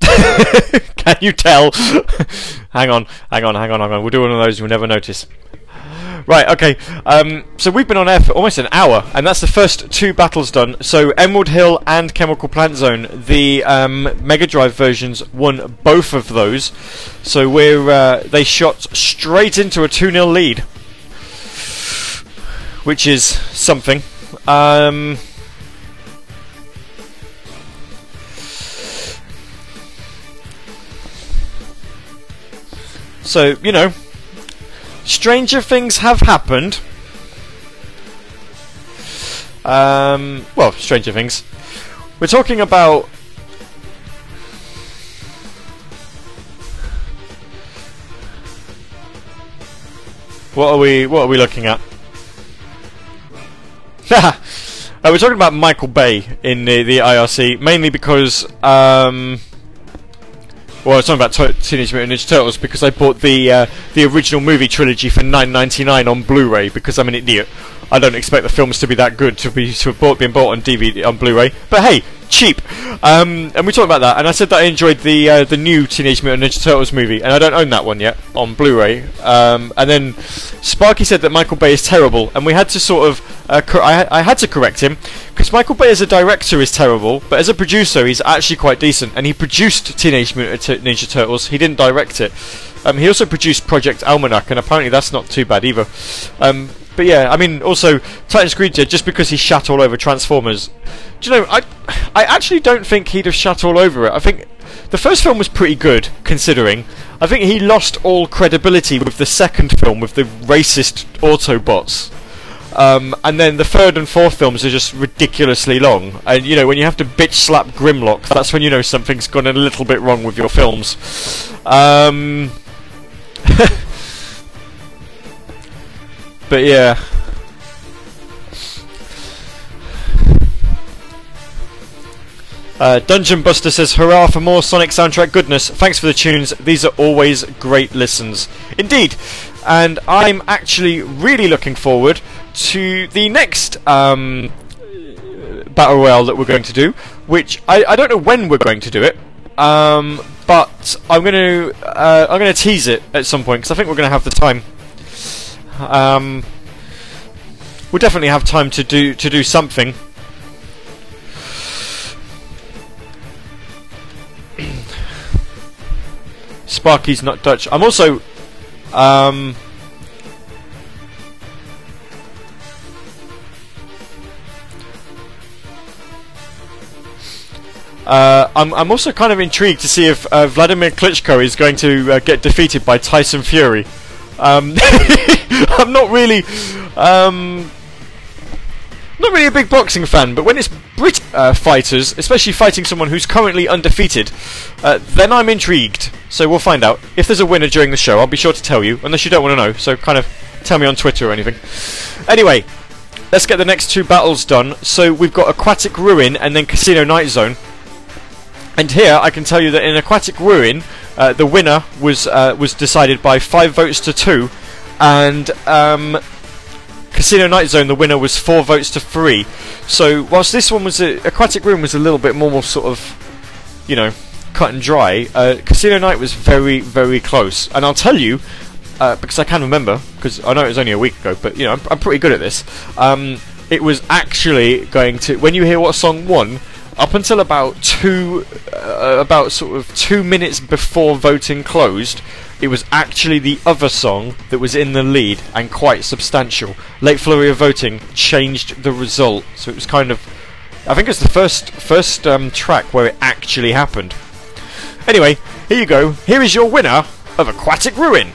Can you tell? (laughs) hang on, hang on, hang on, hang on. We'll do one of those you'll never notice. Right, okay. Um, so we've been on air for almost an hour, and that's the first two battles done. So Emerald Hill and Chemical Plant Zone, the um, Mega Drive versions won both of those. So we're uh, they shot straight into a 2 0 lead, which is something. Um, So, you know, stranger things have happened. Um, well, stranger things. We're talking about. What are we? What are we looking at? (laughs) uh, we're talking about Michael Bay in the, the IRC, mainly because um, well, it's talking about T- Teenage Mutant Ninja Turtles because I bought the uh, the original movie trilogy for nine ninety nine on Blu-ray because I'm an idiot. I don't expect the films to be that good to be to have bought, been bought on DVD on Blu-ray. But hey, cheap. Um, and we talked about that, and I said that I enjoyed the uh, the new Teenage Mutant Ninja Turtles movie, and I don't own that one yet on Blu-ray. Um, and then Sparky said that Michael Bay is terrible, and we had to sort of uh, cor- I, I had to correct him because Michael Bay as a director is terrible, but as a producer he's actually quite decent, and he produced Teenage Mutant Ninja Turtles. He didn't direct it. Um, he also produced Project Almanac, and apparently that's not too bad either. Um, but yeah, I mean, also Titan Screecher, just because he shat all over Transformers. Do you know? I I actually don't think he'd have shat all over it. I think the first film was pretty good, considering. I think he lost all credibility with the second film with the racist Autobots. Um, and then the third and fourth films are just ridiculously long. And you know, when you have to bitch slap Grimlock, that's when you know something's gone a little bit wrong with your films. Um, (laughs) but yeah. Uh, Dungeon Buster says, Hurrah for more Sonic soundtrack goodness. Thanks for the tunes. These are always great listens. Indeed. And I'm actually really looking forward to the next um, Battle Royale that we're going to do, which I, I don't know when we're going to do it. Um, but I'm going to uh, I'm going to tease it at some point because I think we're going to have the time. Um, we'll definitely have time to do to do something. (clears throat) Sparky's not Dutch. I'm also. Um, Uh, I'm, I'm also kind of intrigued to see if uh, Vladimir Klitschko is going to uh, get defeated by Tyson Fury. Um, (laughs) I'm not really, um, not really a big boxing fan, but when it's Brit uh, fighters, especially fighting someone who's currently undefeated, uh, then I'm intrigued. So we'll find out. If there's a winner during the show, I'll be sure to tell you, unless you don't want to know. So kind of tell me on Twitter or anything. Anyway, let's get the next two battles done. So we've got Aquatic Ruin and then Casino Night Zone. And here I can tell you that in Aquatic Ruin, uh, the winner was uh, was decided by five votes to two, and um, Casino Night Zone, the winner was four votes to three. So whilst this one was a, Aquatic Ruin was a little bit more, sort of, you know, cut and dry, uh, Casino Night was very very close. And I'll tell you. Uh, because I can remember, because I know it was only a week ago, but you know I'm, I'm pretty good at this. Um, it was actually going to when you hear what song won, up until about two, uh, about sort of two minutes before voting closed, it was actually the other song that was in the lead and quite substantial. Late flurry of voting changed the result, so it was kind of, I think it's the first first um, track where it actually happened. Anyway, here you go. Here is your winner of Aquatic Ruin.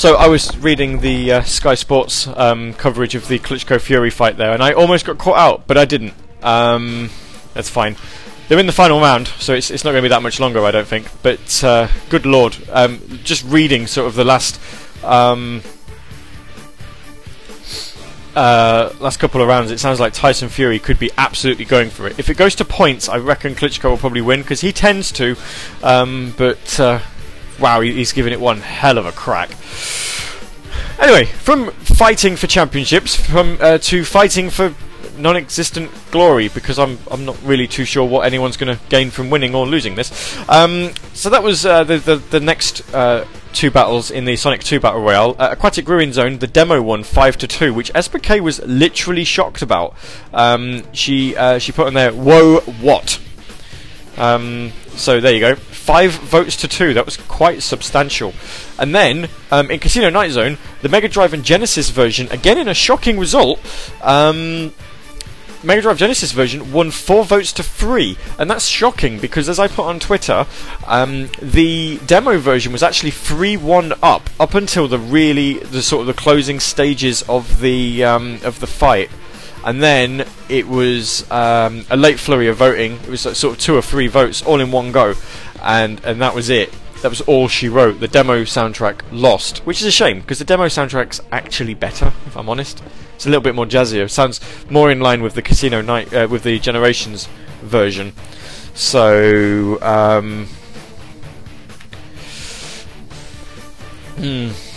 So I was reading the uh, Sky Sports um, coverage of the Klitschko Fury fight there, and I almost got caught out, but I didn't. Um, that's fine. They're in the final round, so it's, it's not going to be that much longer, I don't think. But uh, good lord, um, just reading sort of the last um, uh, last couple of rounds, it sounds like Tyson Fury could be absolutely going for it. If it goes to points, I reckon Klitschko will probably win because he tends to. Um, but uh, wow, he's giving it one hell of a crack. Anyway, from fighting for championships, from uh, to fighting for non-existent glory, because I'm I'm not really too sure what anyone's going to gain from winning or losing this. Um, so that was uh, the, the the next uh, two battles in the Sonic 2 Battle Royale. Uh, Aquatic Ruin Zone, the demo won 5 to 2, which SPK was literally shocked about. Um, she uh, she put on there, whoa, what? Um, so there you go. Five votes to two. That was quite substantial. And then um, in Casino Night Zone, the Mega Drive and Genesis version, again in a shocking result, um, Mega Drive Genesis version won four votes to three, and that's shocking because, as I put on Twitter, um, the demo version was actually three-one up up until the really the sort of the closing stages of the um, of the fight, and then it was um, a late flurry of voting. It was sort of two or three votes all in one go, and and that was it. That was all she wrote. The demo soundtrack lost, which is a shame because the demo soundtrack's actually better, if I'm honest. It's a little bit more jazzier. Sounds more in line with the Casino Night, uh, with the Generations version. So, um, hmm.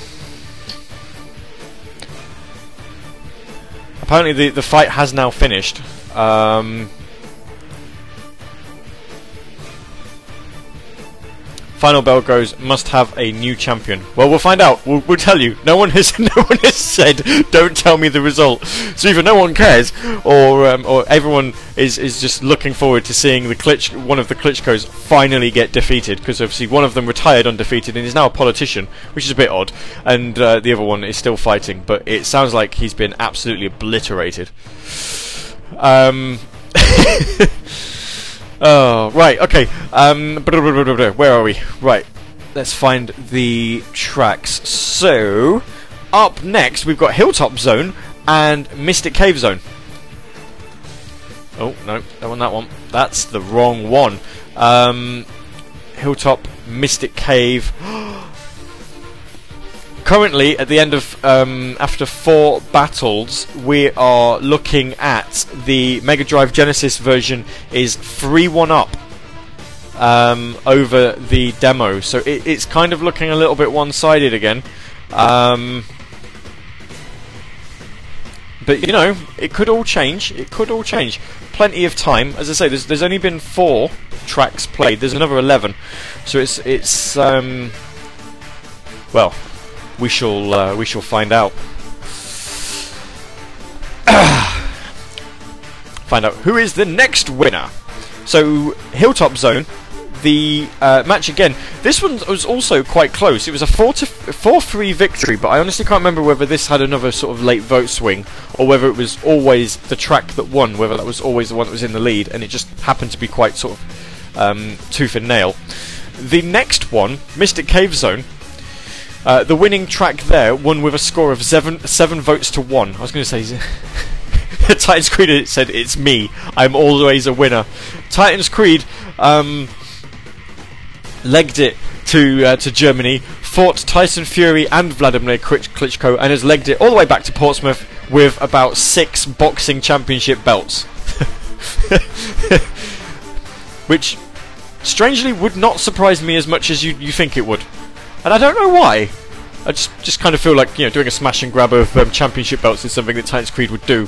Apparently, the the fight has now finished. Um, Final bell goes, must have a new champion. Well, we'll find out. We'll, we'll tell you. No one has (laughs) no one has said, don't tell me the result. So either no one cares, or um, or everyone is, is just looking forward to seeing the Klitsch, one of the Klitschkos finally get defeated, because obviously one of them retired undefeated and is now a politician, which is a bit odd, and uh, the other one is still fighting, but it sounds like he's been absolutely obliterated. Um... (laughs) Oh, right, okay. Um, (laughs) where are we? Right, let's find the tracks. So, up next, we've got Hilltop Zone and Mystic Cave Zone. Oh, no, that one, that one. That's the wrong one. Um, Hilltop, Mystic Cave. (gasps) currently at the end of um, after four battles we are looking at the Mega Drive Genesis version is 3-1 up um, over the demo. So it, it's kind of looking a little bit one-sided again. Um, but you know it could all change. It could all change. Plenty of time. As I say there's, there's only been four tracks played. There's another 11 so it's it's um, well we shall uh, we shall find out. (coughs) find out who is the next winner. So Hilltop Zone, the uh, match again. This one was also quite close. It was a four to four three victory, but I honestly can't remember whether this had another sort of late vote swing or whether it was always the track that won. Whether that was always the one that was in the lead, and it just happened to be quite sort of um, tooth and nail. The next one, Mystic Cave Zone, uh, the winning track there won with a score of seven seven votes to one. I was going to say. (laughs) Titus Creed said, "It's me. I'm always a winner." Titus Creed um, legged it to uh, to Germany, fought Tyson Fury and Vladimir Klitschko, and has legged it all the way back to Portsmouth with about six boxing championship belts, (laughs) which strangely would not surprise me as much as you you think it would and I don't know why. I just just kind of feel like you know doing a smash and grab of um, championship belts is something that Titus Creed would do,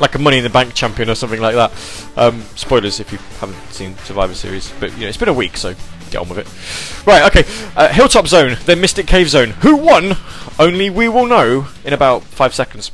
like a Money in the Bank champion or something like that. Um, spoilers if you haven't seen Survivor Series, but you know it's been a week, so get on with it. Right, okay. Uh, Hilltop Zone, then Mystic Cave Zone. Who won? Only we will know in about five seconds.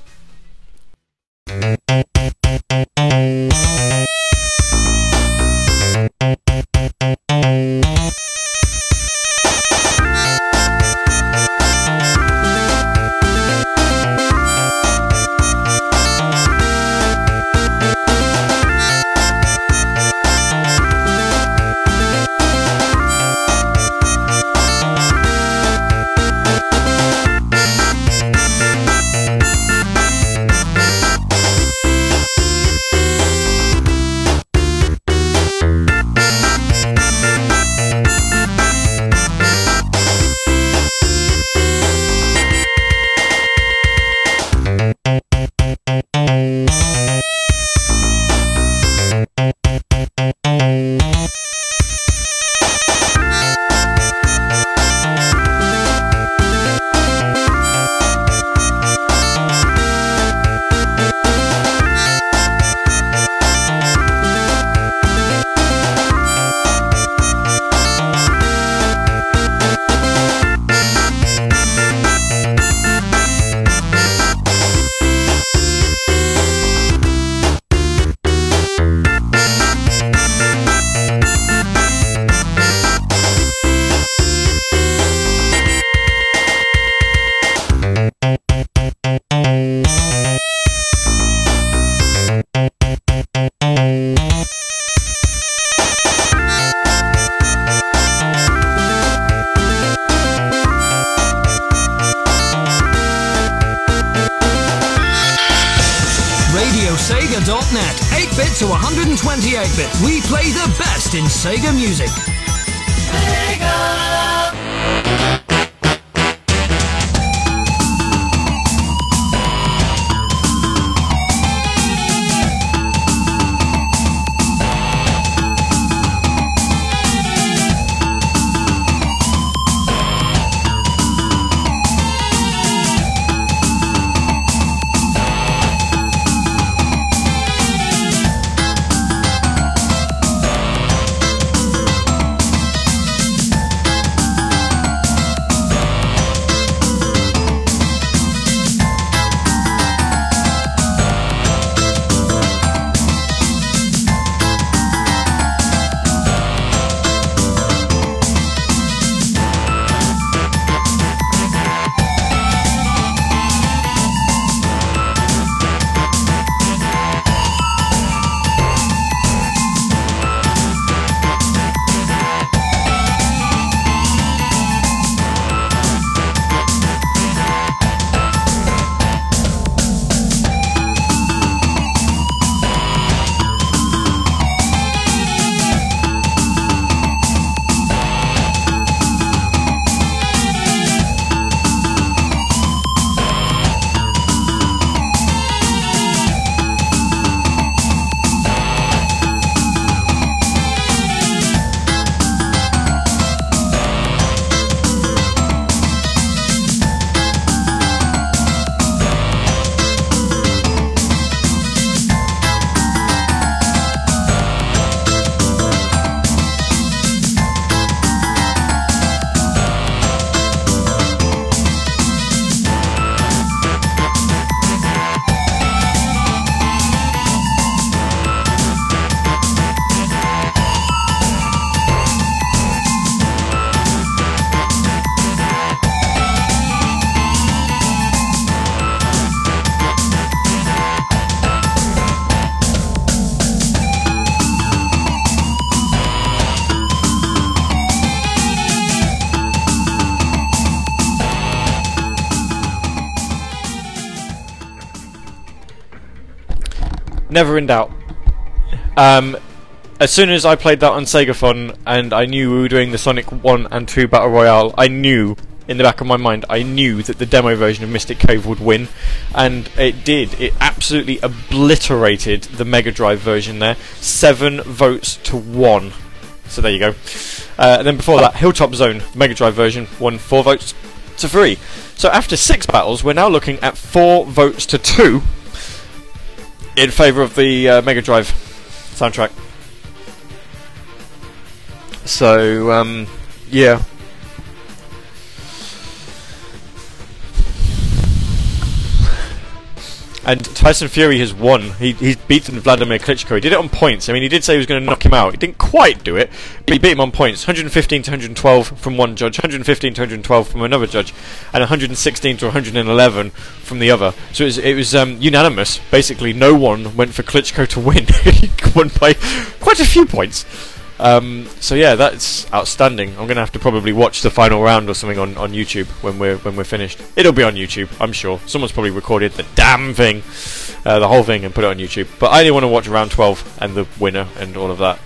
Never in doubt. Um, as soon as I played that on Segaphone and I knew we were doing the Sonic 1 and 2 Battle Royale, I knew, in the back of my mind, I knew that the demo version of Mystic Cave would win. And it did. It absolutely obliterated the Mega Drive version there. Seven votes to one. So there you go. Uh, and then before that, Hilltop Zone, Mega Drive version, won four votes to three. So after six battles, we're now looking at four votes to two in favour of the uh, Mega Drive soundtrack. So, um, yeah. And Tyson Fury has won. He, he's beaten Vladimir Klitschko. He did it on points. I mean, he did say he was going to knock him out. He didn't quite do it, but he beat him on points. 115 to 112 from one judge, 115 to 112 from another judge, and 116 to 111 from the other. So it was, it was um, unanimous. Basically, no one went for Klitschko to win. (laughs) he won by quite a few points. Um, so yeah, that's outstanding. I'm gonna have to probably watch the final round or something on, on YouTube when we're when we're finished. It'll be on YouTube, I'm sure. Someone's probably recorded the damn thing, uh, the whole thing, and put it on YouTube. But I only want to watch round 12 and the winner and all of that.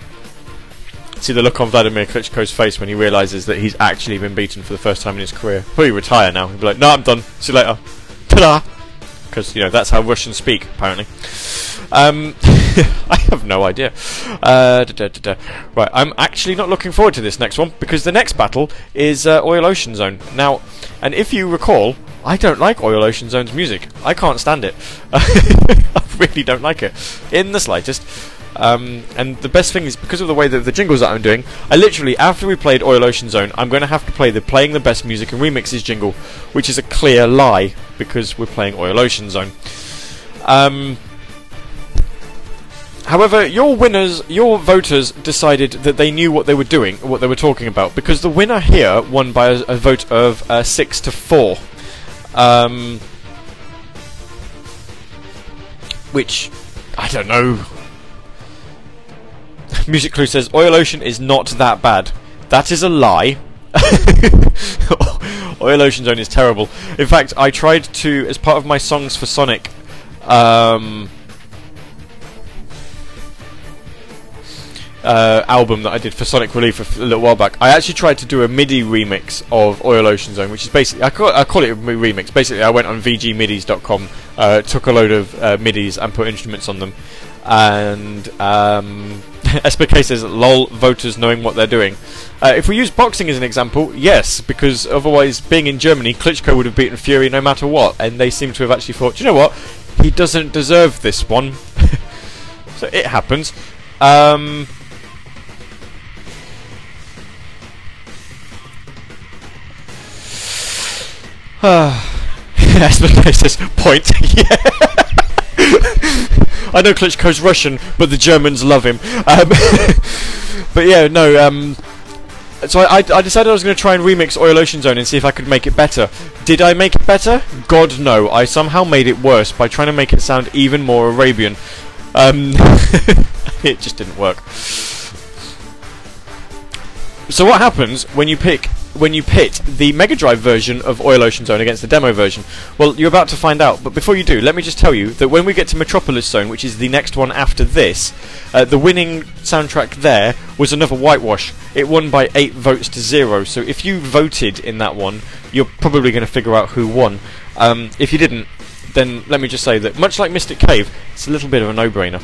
See the look on Vladimir Klitschko's face when he realizes that he's actually been beaten for the first time in his career. Probably retire now. He'll be like, "No, I'm done. See you later." Ta-da! Because you know that's how Russians speak, apparently. Um, (laughs) (laughs) I have no idea. Uh, da, da, da, right, I'm actually not looking forward to this next one because the next battle is uh, Oil Ocean Zone. Now, and if you recall, I don't like Oil Ocean Zone's music. I can't stand it. (laughs) I really don't like it in the slightest. Um, and the best thing is because of the way that the jingles that I'm doing, I literally after we played Oil Ocean Zone, I'm going to have to play the playing the best music and remixes jingle, which is a clear lie because we're playing Oil Ocean Zone. Um, However, your winners, your voters decided that they knew what they were doing, what they were talking about, because the winner here won by a, a vote of uh, six to four, um, which I don't know. (laughs) Music Clue says Oil Ocean is not that bad. That is a lie. (laughs) Oil Ocean Zone is terrible. In fact, I tried to, as part of my songs for Sonic. Um, uh, album that I did for Sonic Relief a, f- a little while back, I actually tried to do a MIDI remix of Oil Ocean Zone, which is basically I call, I call it a mi- remix. Basically, I went on VGMidis.com, uh, took a load of uh, MIDIs and put instruments on them, and um, (laughs) SPK says, "Lol, voters knowing what they're doing." Uh, if we use boxing as an example, yes, because otherwise, being in Germany, Klitschko would have beaten Fury no matter what, and they seem to have actually thought, "Do you know what? He doesn't deserve this one." (laughs) so it happens. Um, (sighs) SPK says, "Point." (laughs) yeah. (laughs) I know Klitschko's Russian, but the Germans love him. Um, (laughs) but yeah, no. Um, so I, I, I decided I was going to try and remix Oil Ocean Zone and see if I could make it better. Did I make it better? God no. I somehow made it worse by trying to make it sound even more Arabian. Um, it just didn't work. So what happens when you pick when you pit the Mega Drive version of Oil Ocean Zone against the demo version? Well, you're about to find out. But before you do, let me just tell you that when we get to Metropolis Zone, which is the next one after this, uh, the winning soundtrack there was another whitewash. It won by eight votes to zero. So if you voted in that one, you're probably going to figure out who won. Um, if you didn't, then let me just say that much like Mystic Cave, it's a little bit of a no-brainer.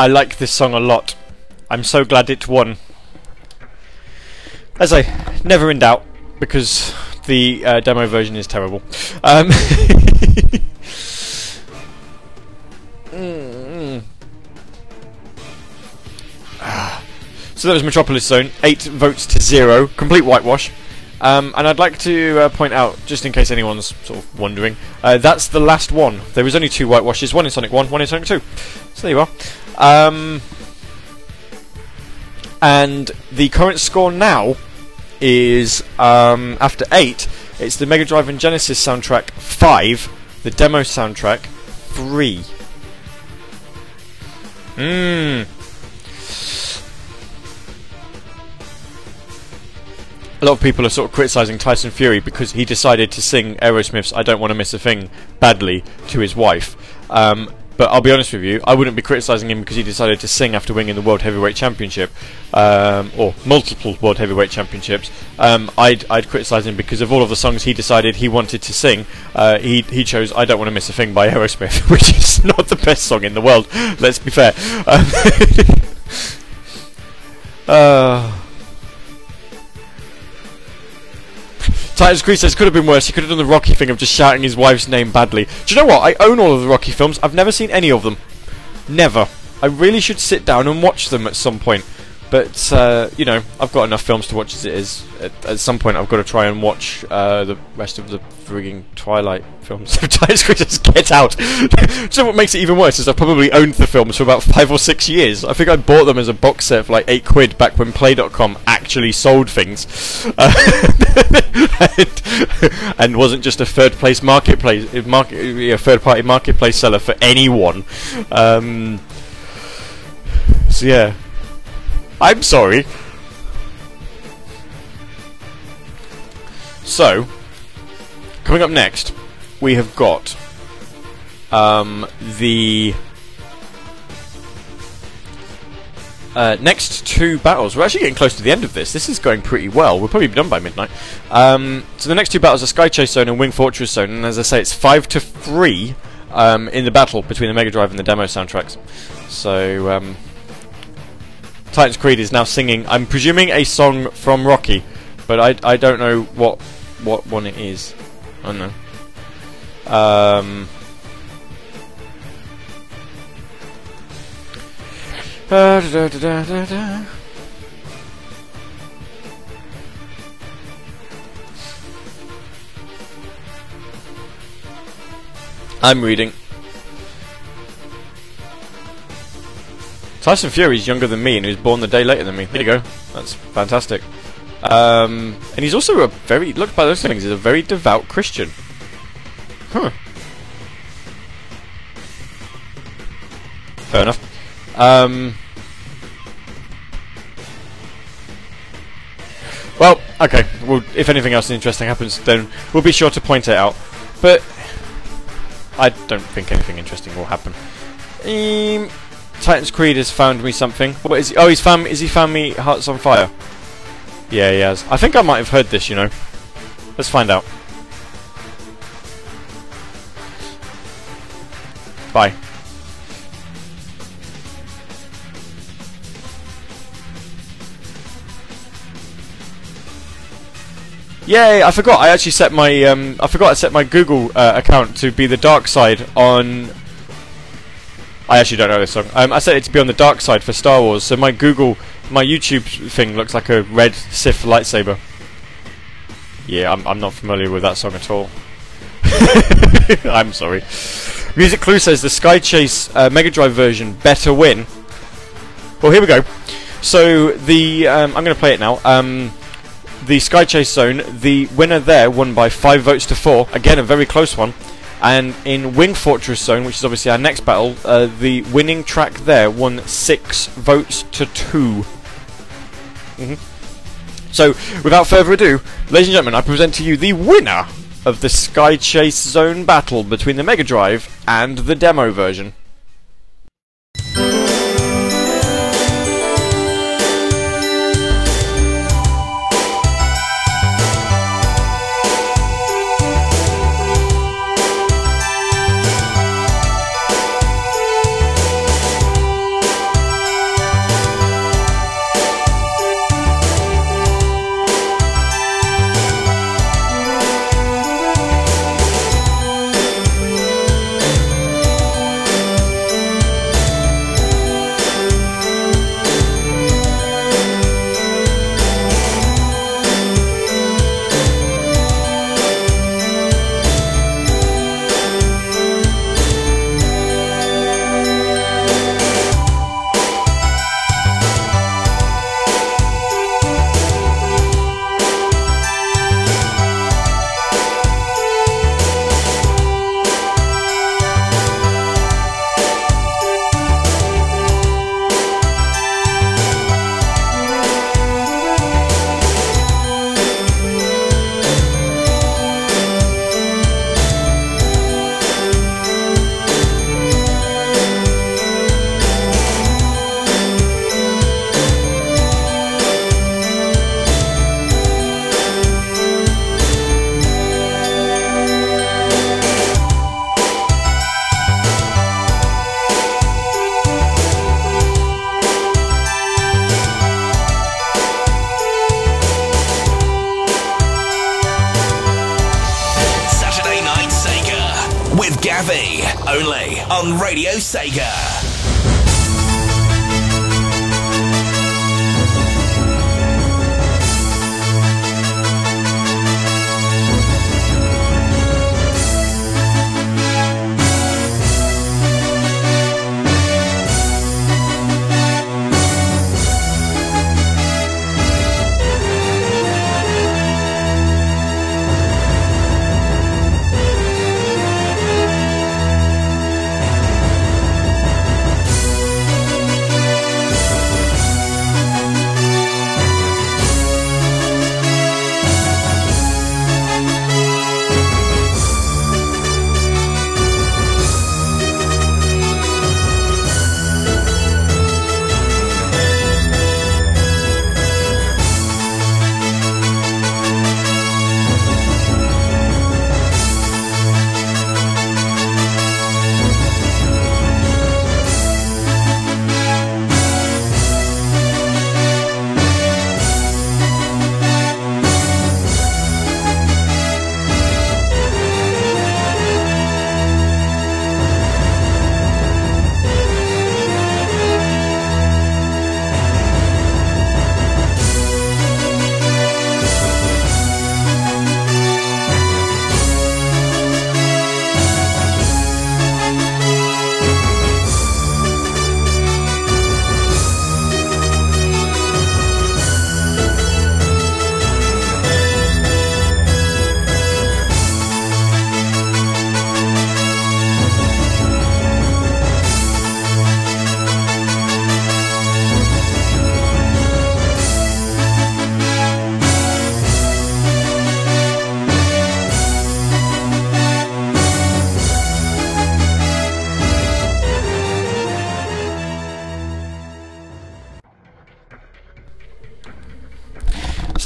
I like this song a lot. I'm so glad it won. As I never in doubt, because the uh, demo version is terrible. Um. (laughs) (sighs) So that was Metropolis Zone, eight votes to zero, complete whitewash. Um, and I'd like to uh, point out, just in case anyone's sort of wondering, uh, that's the last one. There was only two whitewashes, one in Sonic 1, one in Sonic 2. So there you are. Um, and the current score now is, um, after 8, it's the Mega Drive and Genesis soundtrack 5, the demo soundtrack 3. Mmm. a lot of people are sort of criticizing Tyson Fury because he decided to sing Aerosmith's "I Don't Want to Miss a Thing" badly to his wife. Um, but I'll be honest with you, I wouldn't be criticizing him because he decided to sing after winning the World Heavyweight Championship, um, or multiple World Heavyweight Championships. Um, I'd, I'd criticize him because of all of the songs he decided he wanted to sing. Uh, he he chose "I Don't Want to Miss a Thing" by Aerosmith, (laughs) which is not the best song in the world. Let's be fair. Um, (laughs) uh, Titus Creed says could have been worse. He could have done the Rocky thing of just shouting his wife's name badly. Do you know what? I own all of the Rocky films. I've never seen any of them. Never. I really should sit down and watch them at some point. But uh, you know, I've got enough films to watch as it is. At, at some point, I've got to try and watch uh, the rest of the frigging Twilight films. (laughs) Says get out. (laughs) so what makes it even worse is I've probably owned the films for about five or six years. I think I bought them as a box set for like eight quid back when Play.com actually sold things, uh, (laughs) and, and, wasn't just a third place marketplace, market, a third party marketplace seller for anyone. Um, so yeah. I'm sorry. So, coming up next, we have got um, the uh, next two battles. We're actually getting close to the end of this. This is going pretty well. We'll probably be done by midnight. Um, so the next two battles are Sky Chase Zone and Wing Fortress Zone, and as I say, it's five to three um, in the battle between the Mega Drive and the demo soundtracks. So um, Titus Creed is now singing. I'm presuming a song from Rocky, but I, I don't know what what one it is. I don't know. Um. I'm reading. Tyson Fury is younger than me and he was born the day later than me. There you go. That's fantastic. Um, and he's also a very, look by those things, he's a very devout Christian. Huh. Fair enough. Um, well, okay. Well, if anything else interesting happens, then we'll be sure to point it out. But I don't think anything interesting will happen. Um, Titus Creed has found me something. What is he? Oh, he's found. Is he found me Hearts on Fire? Yeah, he has. I think I might have heard this. You know. Let's find out. Bye. Yay! I forgot. I actually set my um, I forgot I set my Google uh, account to be the dark side on I actually don't know this song. Um, I to be on the dark side for Star Wars, so my Google, my YouTube thing looks like a red Sith lightsaber. Yeah, I'm, I'm not familiar with that song at all. (laughs) I'm sorry. Music Clue says the Sky Chase uh, Mega Drive version better win. Well, here we go. So the um, I'm going to play it now. Um, the Sky Chase Zone, the winner there won by five votes to four. Again, a very close one. And in Wing Fortress Zone, which is obviously our next battle, uh, the winning track there won six votes to 2 mm-hmm. So, without further ado, ladies and gentlemen, I present to you the winner of the Sky Chase Zone battle between the Mega Drive and the demo version.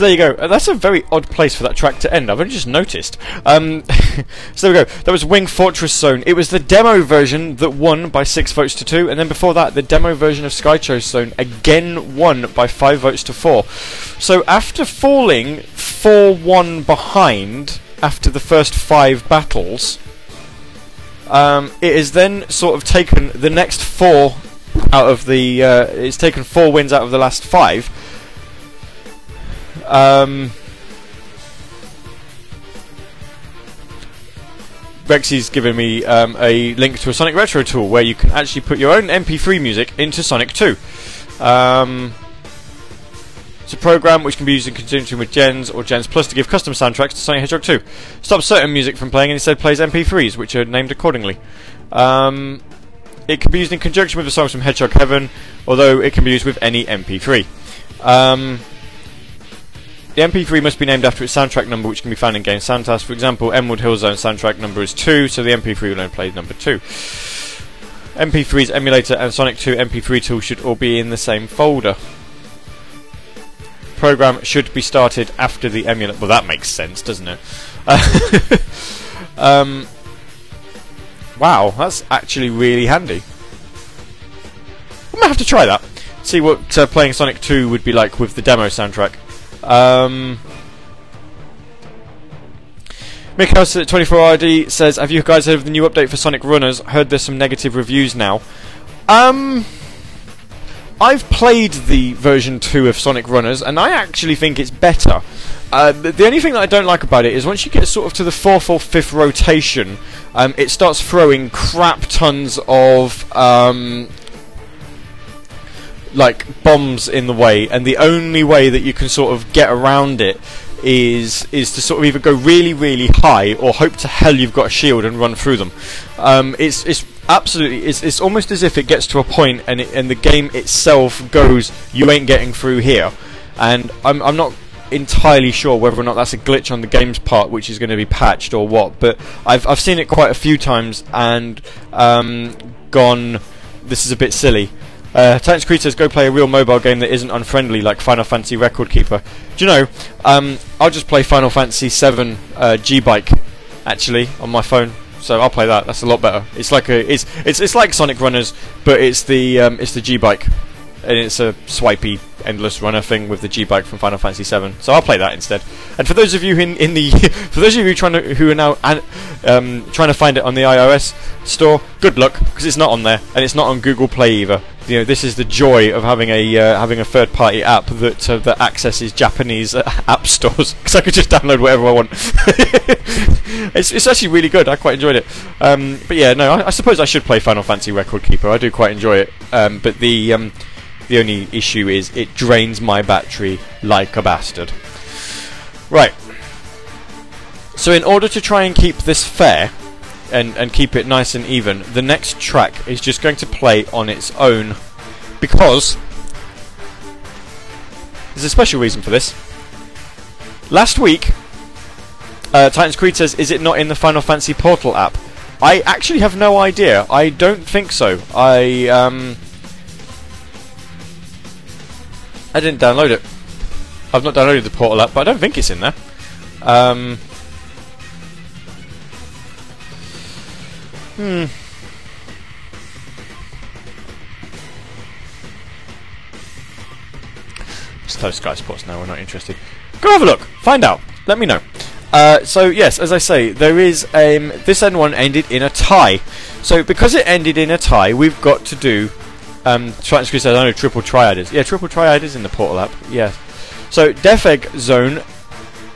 There you go. Uh, that's a very odd place for that track to end. I've only just noticed. Um, (laughs) so there we go. That was Wing Fortress Zone. It was the demo version that won by six votes to two, and then before that, the demo version of Sky Skycho Zone again won by five votes to four. So after falling four-one behind after the first five battles, um, it has then sort of taken the next four out of the. Uh, it's taken four wins out of the last five um, Rexy's given me um, a link to a Sonic Retro tool where you can actually put your own MP3 music into Sonic 2. Um, it's a program which can be used in conjunction with Gens or Gens Plus to give custom soundtracks to Sonic Hedgehog 2. Stops certain music from playing and instead plays MP3s, which are named accordingly. Um, it can be used in conjunction with the songs from Hedgehog Heaven, although it can be used with any MP3. Um, the MP3 must be named after its soundtrack number, which can be found in Game Sound Test. For example, Emerald Hill Zone soundtrack number is 2, so the MP3 will only play number 2. MP3's emulator and Sonic 2 MP3 tool should all be in the same folder. Program should be started after the emulator. Well, that makes sense, doesn't it? (laughs) um, wow, that's actually really handy. I might have to try that. See what uh, playing Sonic 2 would be like with the demo soundtrack. Um, Mick House at 24RD says, Have you guys heard of the new update for Sonic Runners? Heard there's some negative reviews now. Um, I've played the version 2 of Sonic Runners, and I actually think it's better. Uh, the, the, only thing that I don't like about it is once you get sort of to the fourth or fifth rotation, um, it starts throwing crap tons of um, like bombs in the way, and the only way that you can sort of get around it is is to sort of either go really really high or hope to hell you've got a shield and run through them. Um, it's it's absolutely it's it's almost as if it gets to a point and it, and the game itself goes you ain't getting through here, and I'm I'm not entirely sure whether or not that's a glitch on the game's part which is going to be patched or what, but I've I've seen it quite a few times and um, gone this is a bit silly. Uh, Titus Creed says, go play a real mobile game that isn't unfriendly like Final Fantasy Record Keeper. Do you know, um, I'll just play Final Fantasy 7 uh, G-Bike, actually, on my phone. So I'll play that. That's a lot better. It's like a, it's, it's, it's like Sonic Runners, but it's the, um, it's the G-Bike. And it's a swipey endless runner thing with the G bike from Final Fantasy VII. So I'll play that instead. And for those of you in, in the (laughs) for those of you trying to who are now um, trying to find it on the iOS store, good luck because it's not on there and it's not on Google Play either. You know, this is the joy of having a uh, having a third party app that uh, that accesses Japanese uh, (laughs) app stores (laughs) because I could just download whatever I want. it's it's actually really good. I quite enjoyed it. Um, but yeah, no, I, I, suppose I should play Final Fantasy Record Keeper. I do quite enjoy it. Um, but the um, the only issue is it drains my battery like a bastard. Right. So in order to try and keep this fair, and, and keep it nice and even, the next track is just going to play on its own because there's a special reason for this. Last week, uh, Titus Creed says, "Is it not in the Final Fantasy Portal app?" I actually have no idea. I don't think so. I um, I didn't download it. I've not downloaded the Portal app, but I don't think it's in there. Um, Hmm. Just tell Sky Sports now we're not interested. Go have a look. Find out. Let me know. Uh, so yes, as I say, there is um, this N1 ended in a tie. So because it ended in a tie, we've got to do. Um, trying to say I know triple triad is. Yeah, triple triad is in the Portal app. Yeah. So Death Egg Zone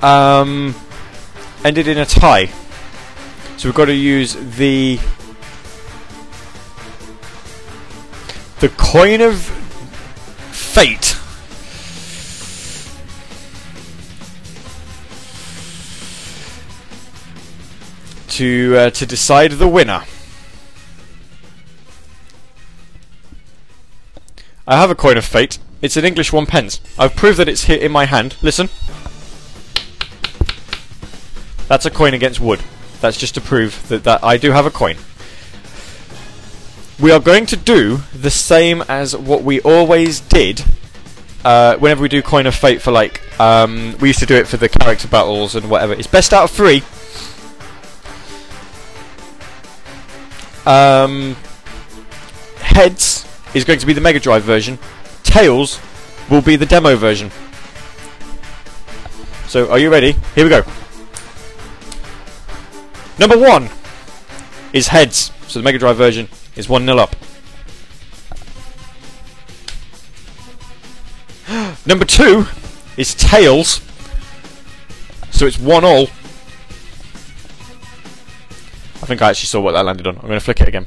um, ended in a tie. So we've got to use the the coin of fate. To uh, to decide the winner. I have a coin of fate. It's an English one pence. I've proved that it's here in my hand. Listen. That's a coin against wood. That's just to prove that, that I do have a coin. We are going to do the same as what we always did uh, whenever we do Coin of Fate for like um, we used to do it for the character battles and whatever. It's best out of three. Um, heads is going to be the Mega Drive version. Tails will be the demo version. So, are you ready? Here we go. Number one is heads. So the Mega Drive version is 1 0 up. (gasps) Number two is tails. So it's 1 all. I think I actually saw what that landed on. I'm going to flick it again.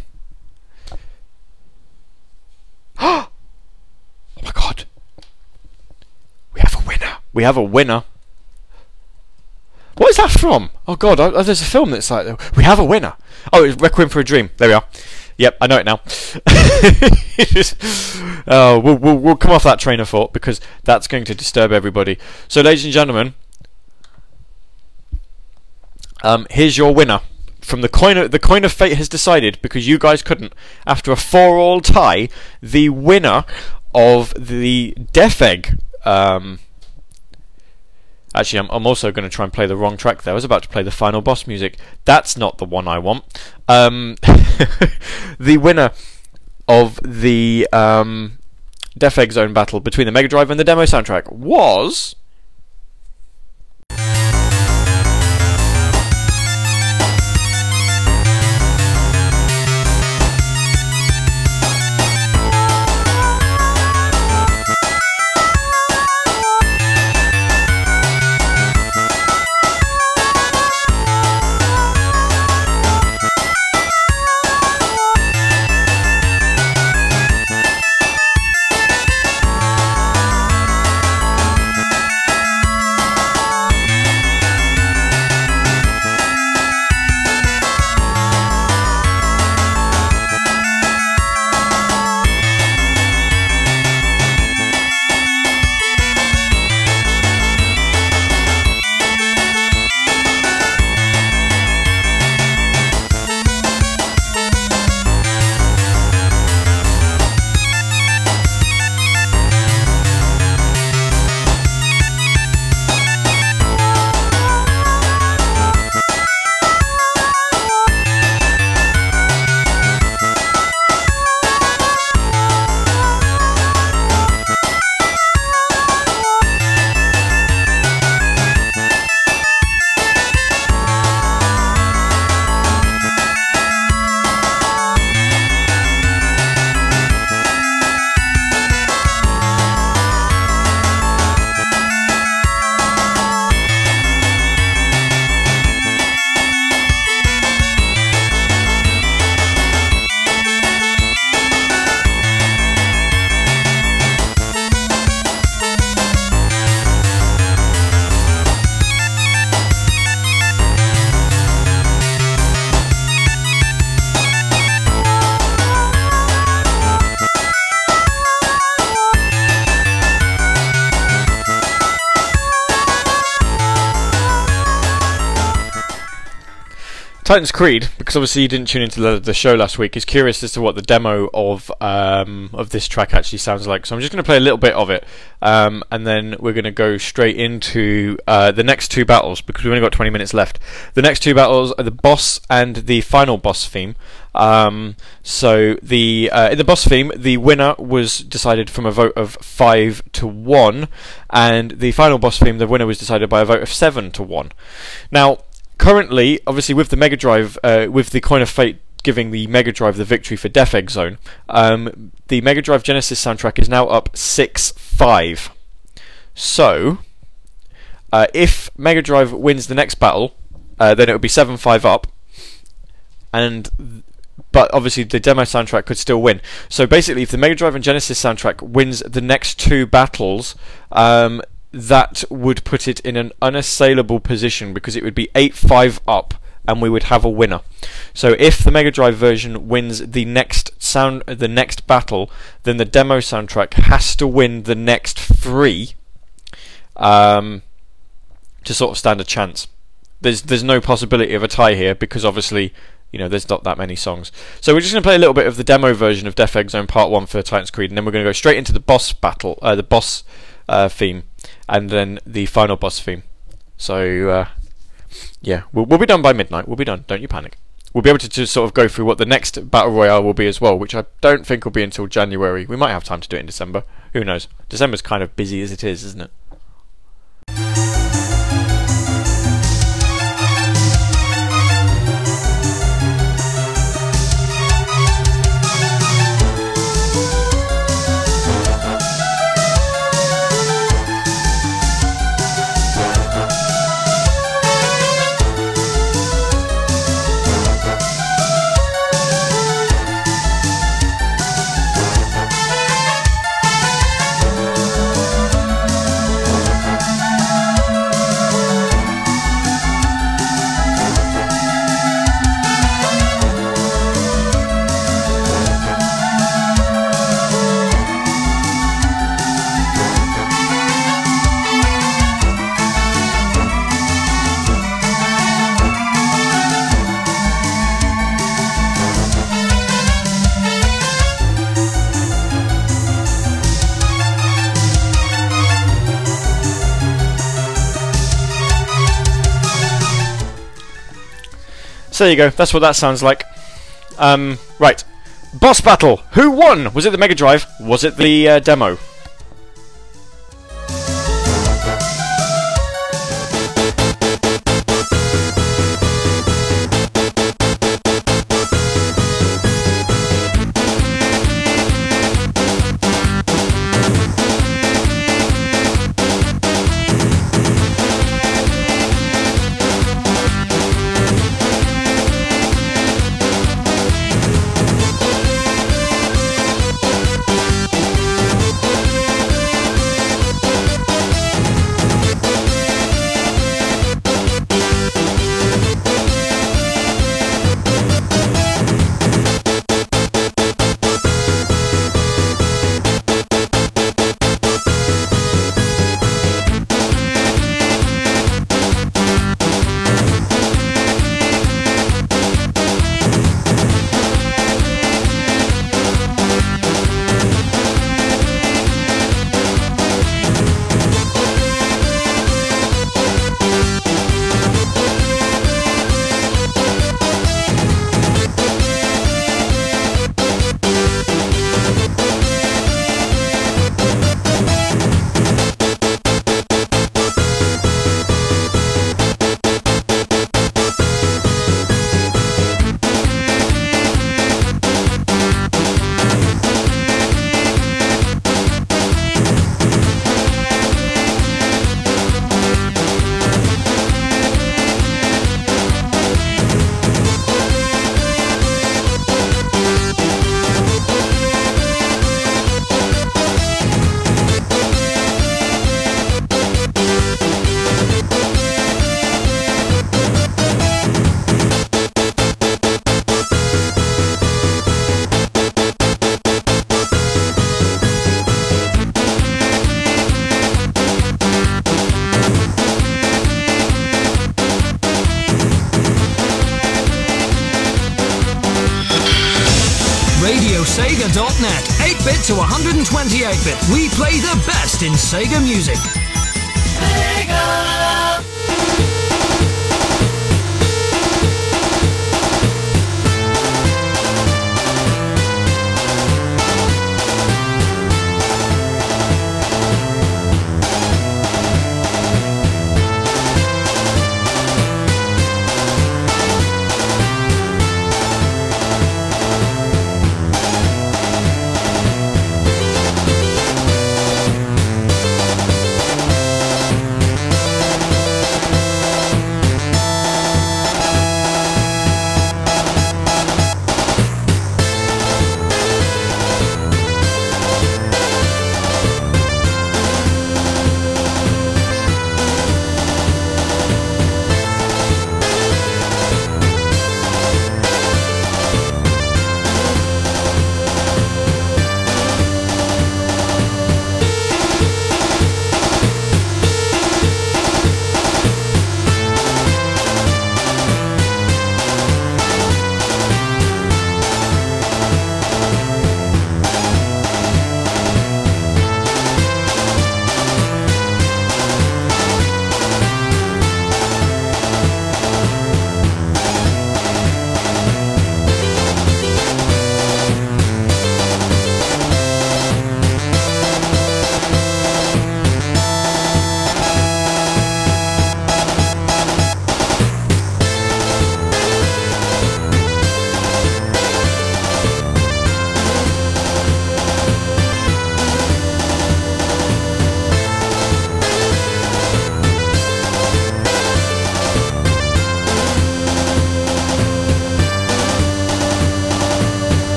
oh my god. We have a winner. We have a winner. What is that from? Oh god, oh, there's a film that's like we have a winner. Oh, it's Requiem for a Dream. There we are. Yep, I know it now. oh, (laughs) we'll, we'll, we'll come off that train of thought because that's going to disturb everybody. So, ladies and gentlemen, um, here's your winner. From the coin, of, the coin of fate has decided because you guys couldn't. After a four-all tie, the winner of the Death Egg um, Actually, I'm, I'm also going to try and play the wrong track there. I was about to play the final boss music. That's not the one I want. Um, (laughs) the winner of the um, Death Egg Zone battle between the Mega Drive and the demo soundtrack was Titus Creed, because obviously you didn't tune into the, the show last week, is curious as to what the demo of um, of this track actually sounds like. So I'm just going to play a little bit of it, um, and then we're going to go straight into uh, the next two battles because we've only got 20 minutes left. The next two battles are the boss and the final boss theme. Um, so the uh, in the boss theme, the winner was decided from a vote of five to one, and the final boss theme, the winner was decided by a vote of seven to one. Now currently, obviously, with the Mega Drive, uh, with the Coin of Fate giving the Mega Drive the victory for Death Egg Zone, um, the Mega Drive Genesis soundtrack is now up 6 5. So, uh, if Mega Drive wins the next battle, uh, then it would be 7 5 up. And. But obviously, the demo soundtrack could still win. So basically, if the Mega Drive and Genesis soundtrack wins the next two battles, um, that would put it in an unassailable position because it would be 8 5 up and we would have a winner. So if the Mega Drive version wins the next sound the next battle, then the demo soundtrack has to win the next three um, to sort of stand a chance. There's there's no possibility of a tie here because obviously you know there's not that many songs. So we're just going to play a little bit of the demo version of Death Egg Zone Part One for Titus Creed, and then we're going to go straight into the boss battle, uh, the boss uh, theme and then the final boss theme. So uh, yeah, we'll, we'll be done by midnight. We'll be done. Don't you panic. We'll be able to just sort of go through what the next battle royale will be as well, which I don't think will be until January. We might have time to do it in December. Who knows? December's kind of busy as it is, isn't it? So there you go. That's what that sounds like. Um, right. Boss battle. Who won? Was it the Mega Drive? Was it the uh, demo?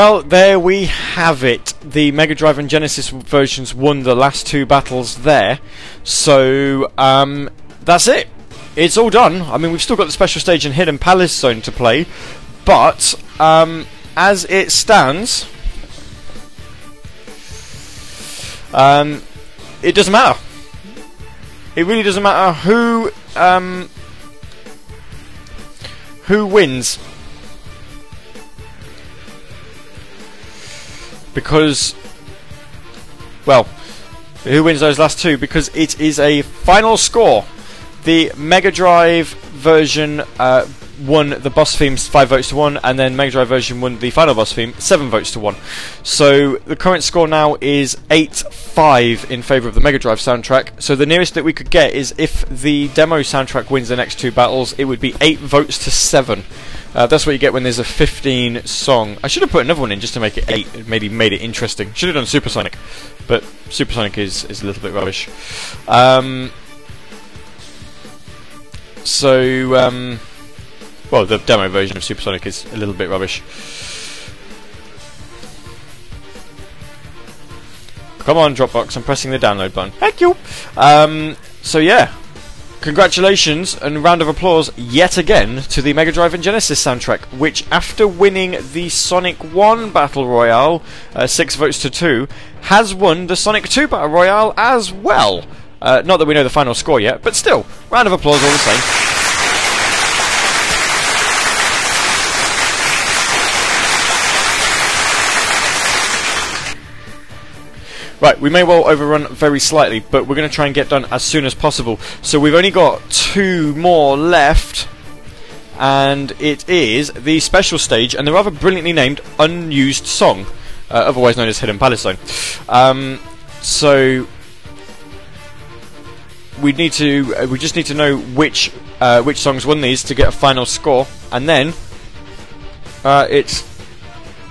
Well, there we have it. The Mega Drive and Genesis versions won the last two battles there. So, um, that's it. It's all done. I mean, we've still got the special stage and Hidden Palace Zone to play. But, um, as it stands, um, it doesn't matter. It really doesn't matter who, um, who wins because, well, who wins those last two? Because it is a final score. The Mega Drive version uh, won the boss theme five votes to one, and then Mega Drive version won the final boss theme seven votes to one. So the current score now is eight five in favour of the Mega Drive soundtrack. So the nearest that we could get is if the demo soundtrack wins the next two battles, it would be eight votes to seven. Uh, that's what you get when there's a 15 song. I should have put another one in just to make it 8. It maybe made it interesting. Should have done Supersonic. But Supersonic is, is a little bit rubbish. Um, so, um, well, the demo version of Supersonic is a little bit rubbish. Come on, Dropbox, I'm pressing the download button. Thank you! Um, so, yeah, Congratulations and round of applause yet again to the Mega Drive and Genesis soundtrack, which, after winning the Sonic 1 Battle Royale, uh, 6 votes to 2, has won the Sonic 2 Battle Royale as well. Uh, not that we know the final score yet, but still, round of applause all the same. Right, we may well overrun very slightly, but we're going to try and get done as soon as possible. So we've only got two more left, and it is the special stage and the rather brilliantly named Unused Song, uh, otherwise known as Hidden Palace Zone. Um, so we need to, uh, we just need to know which uh, which songs won these to get a final score, and then uh, it's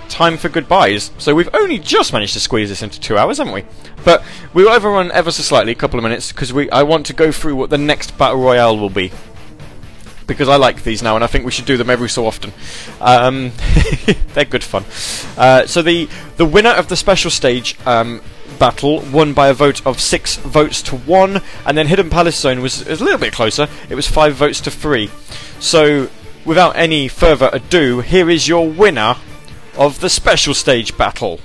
time for goodbyes. So we've only just managed to squeeze this into two hours, haven't we? But we will overrun ever so slightly, a couple of minutes, because we I want to go through what the next battle royale will be. Because I like these now, and I think we should do them every so often. Um, (laughs) they're good fun. Uh, so the the winner of the special stage um, battle won by a vote of six votes to one, and then Hidden Palace Zone was, was a little bit closer. It was five votes to three. So, without any further ado, here is your winner of the special stage battle.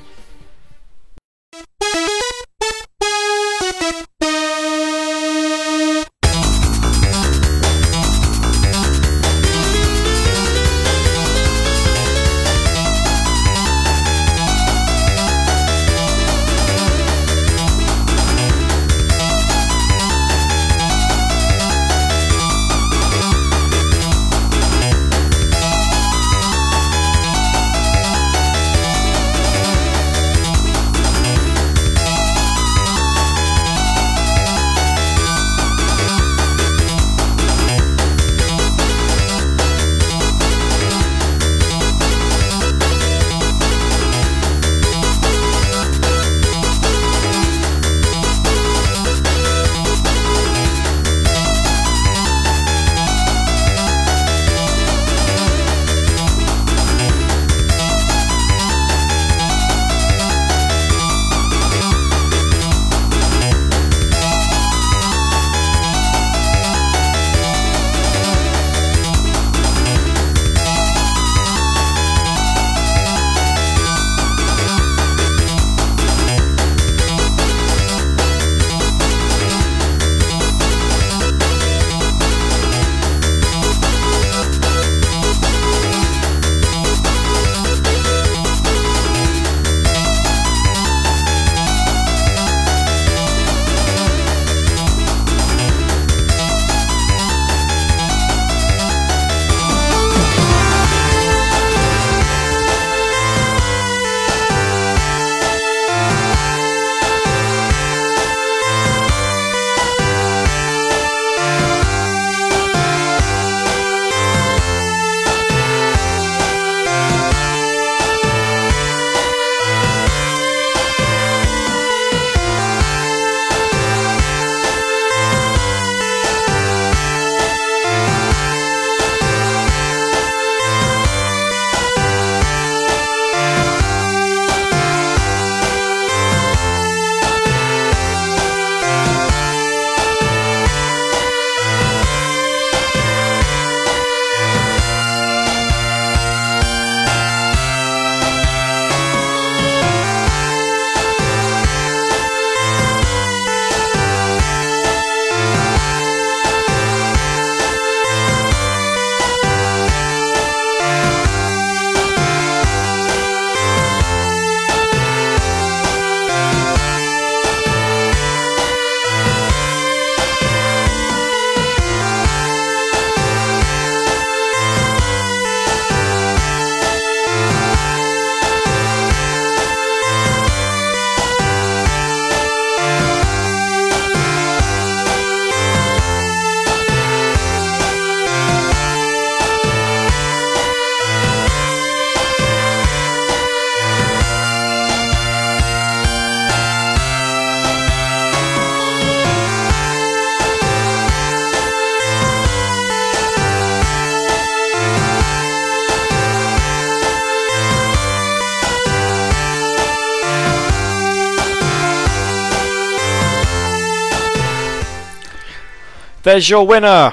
There's your winner.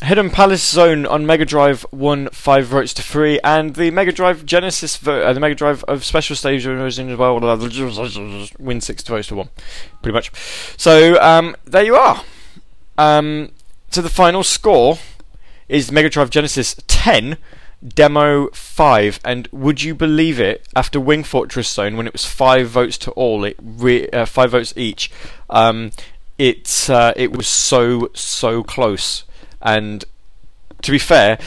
Hidden Palace Zone on Mega Drive won five votes to three, and the Mega Drive Genesis, uh, the Mega Drive of Special Stage version as well, (laughs) win six votes to one, pretty much. So um, there you are. Um, so the final score is Mega Drive Genesis ten, Demo five, and would you believe it? After Wing Fortress Zone, when it was five votes to all, it re- uh, five votes each. Um, it uh, it was so so close. And to be fair,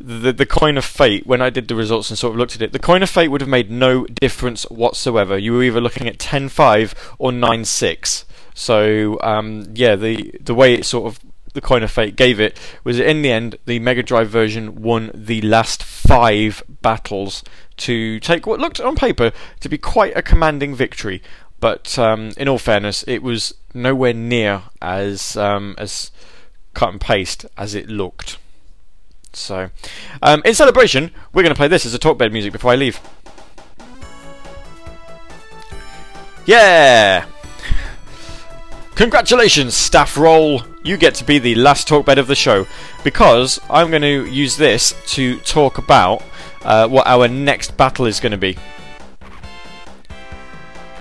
the the coin of fate when I did the results and sort of looked at it, the coin of fate would have made no difference whatsoever. You were either looking at 10-5 or 9-6. So um, yeah, the the way it sort of the coin of fate gave it was in the end the Mega Drive version won the last five battles to take what looked on paper to be quite a commanding victory. But um, in all fairness, it was nowhere near as um, as cut and paste as it looked. So, um, in celebration, we're going to play this as a talk bed music before I leave. Yeah! Congratulations, staff roll! You get to be the last talkbed of the show because I'm going to use this to talk about uh, what our next battle is going to be.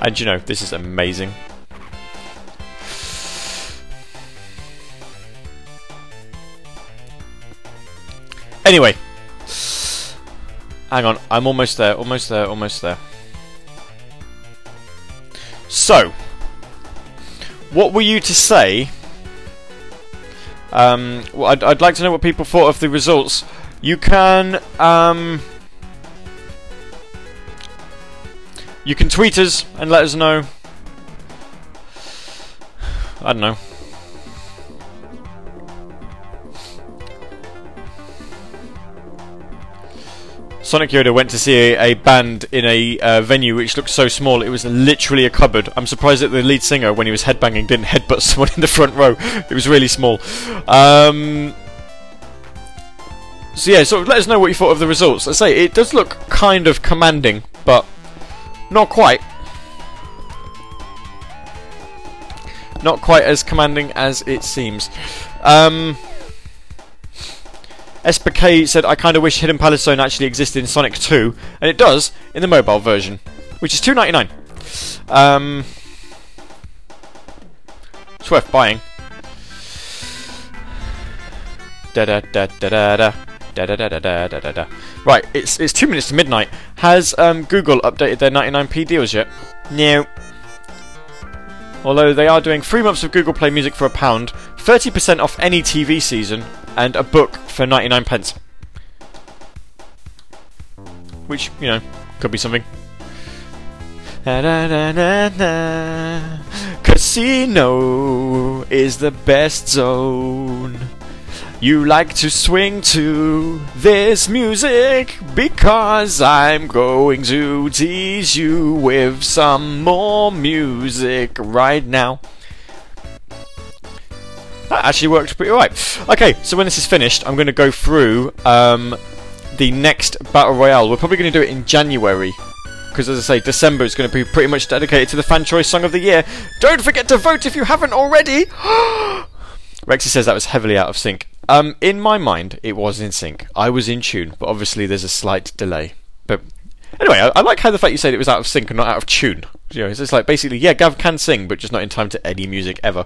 And you know, this is amazing. Anyway, hang on, I'm almost there, almost there, almost there. So, what were you to say? Um, well, I'd, I'd like to know what people thought of the results. You can, um, you can tweet us and let us know. I don't know. Sonic Yoda went to see a, band in a uh, venue which looked so small it was literally a cupboard. I'm surprised that the lead singer, when he was headbanging, didn't headbutt (laughs) someone in the front row. It was really small. Um, so yeah, so let us know what you thought of the results. I say it does look kind of commanding, but not quite. Not quite as commanding as it seems. Um, SPK said, I kind of wish Hidden Palace Zone actually existed in Sonic 2, and it does in the mobile version, which is two ninety nine. Um, it's worth buying. Right, it's it's two minutes to midnight. Has um, Google updated their 99p deals yet? No. Although they are doing three months of Google Play Music for a pound, 30% off any TV season, and a book for 99 pence. Which, you know, could be something. Casino is the best zone. You like to swing to this music because I'm going to tease you with some more music right now. That actually worked pretty right. Okay, so when this is finished, I'm going to go through um, the next Battle Royale. We're probably going to do it in January. Because, as I say, December is going to be pretty much dedicated to the Fan Choice Song of the Year. Don't forget to vote if you haven't already! (gasps) Rexy says that was heavily out of sync. Um, in my mind, it was in sync. I was in tune, but obviously there's a slight delay. But anyway, I, I like how the fact you said it was out of sync and not out of tune. You know, it's like basically, yeah, Gav can sing, but just not in time to any music ever.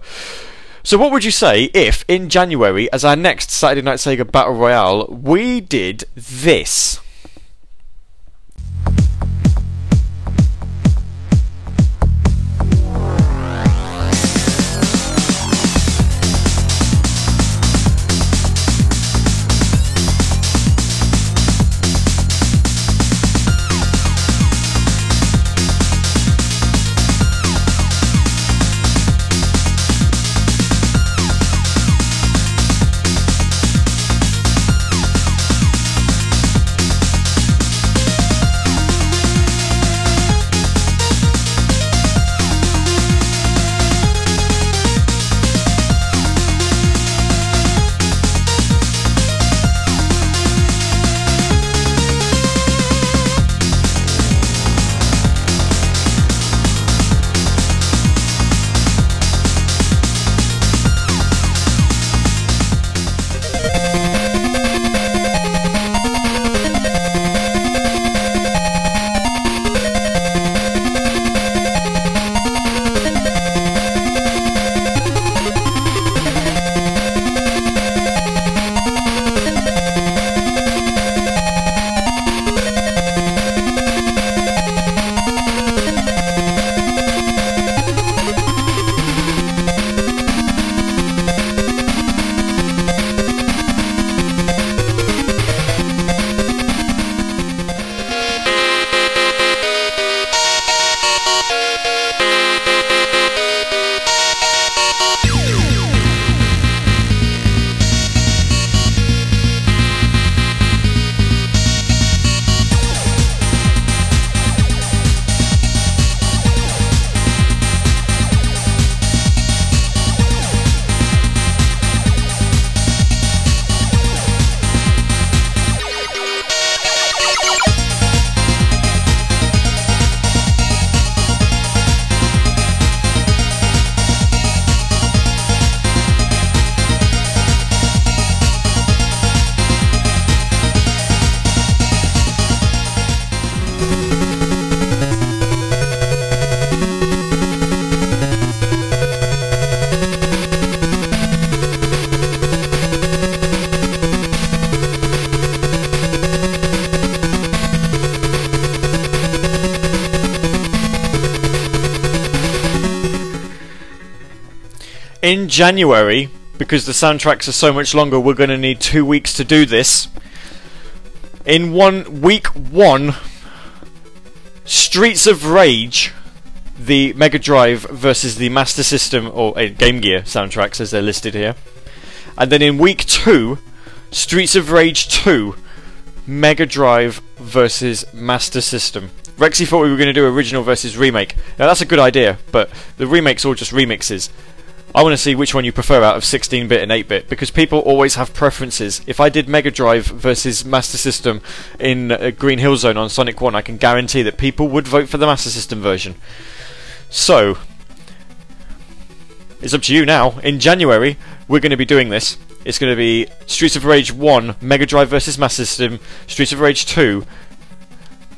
So, what would you say if in January, as our next Saturday Night Sega Battle Royale, we did this? January, because the soundtracks are so much longer, we're going to need two weeks to do this. In one week one, Streets of Rage, the Mega Drive versus the Master System or uh, Game Gear soundtracks as they're listed here. And then in week two, Streets of Rage 2, Mega Drive versus Master System. Rexy thought we were going to do original versus remake. Now that's a good idea, but the remakes all just remixes. I want to see which one you prefer out of 16-bit and 8-bit because people always have preferences. If I did Mega Drive versus Master System in uh, Green Hill Zone on Sonic 1, I can guarantee that people would vote for the Master System version. So, it's up to you now. In January, we're going to be doing this. It's going to be Streets of Rage 1, Mega Drive versus Master System, Streets of Rage 2,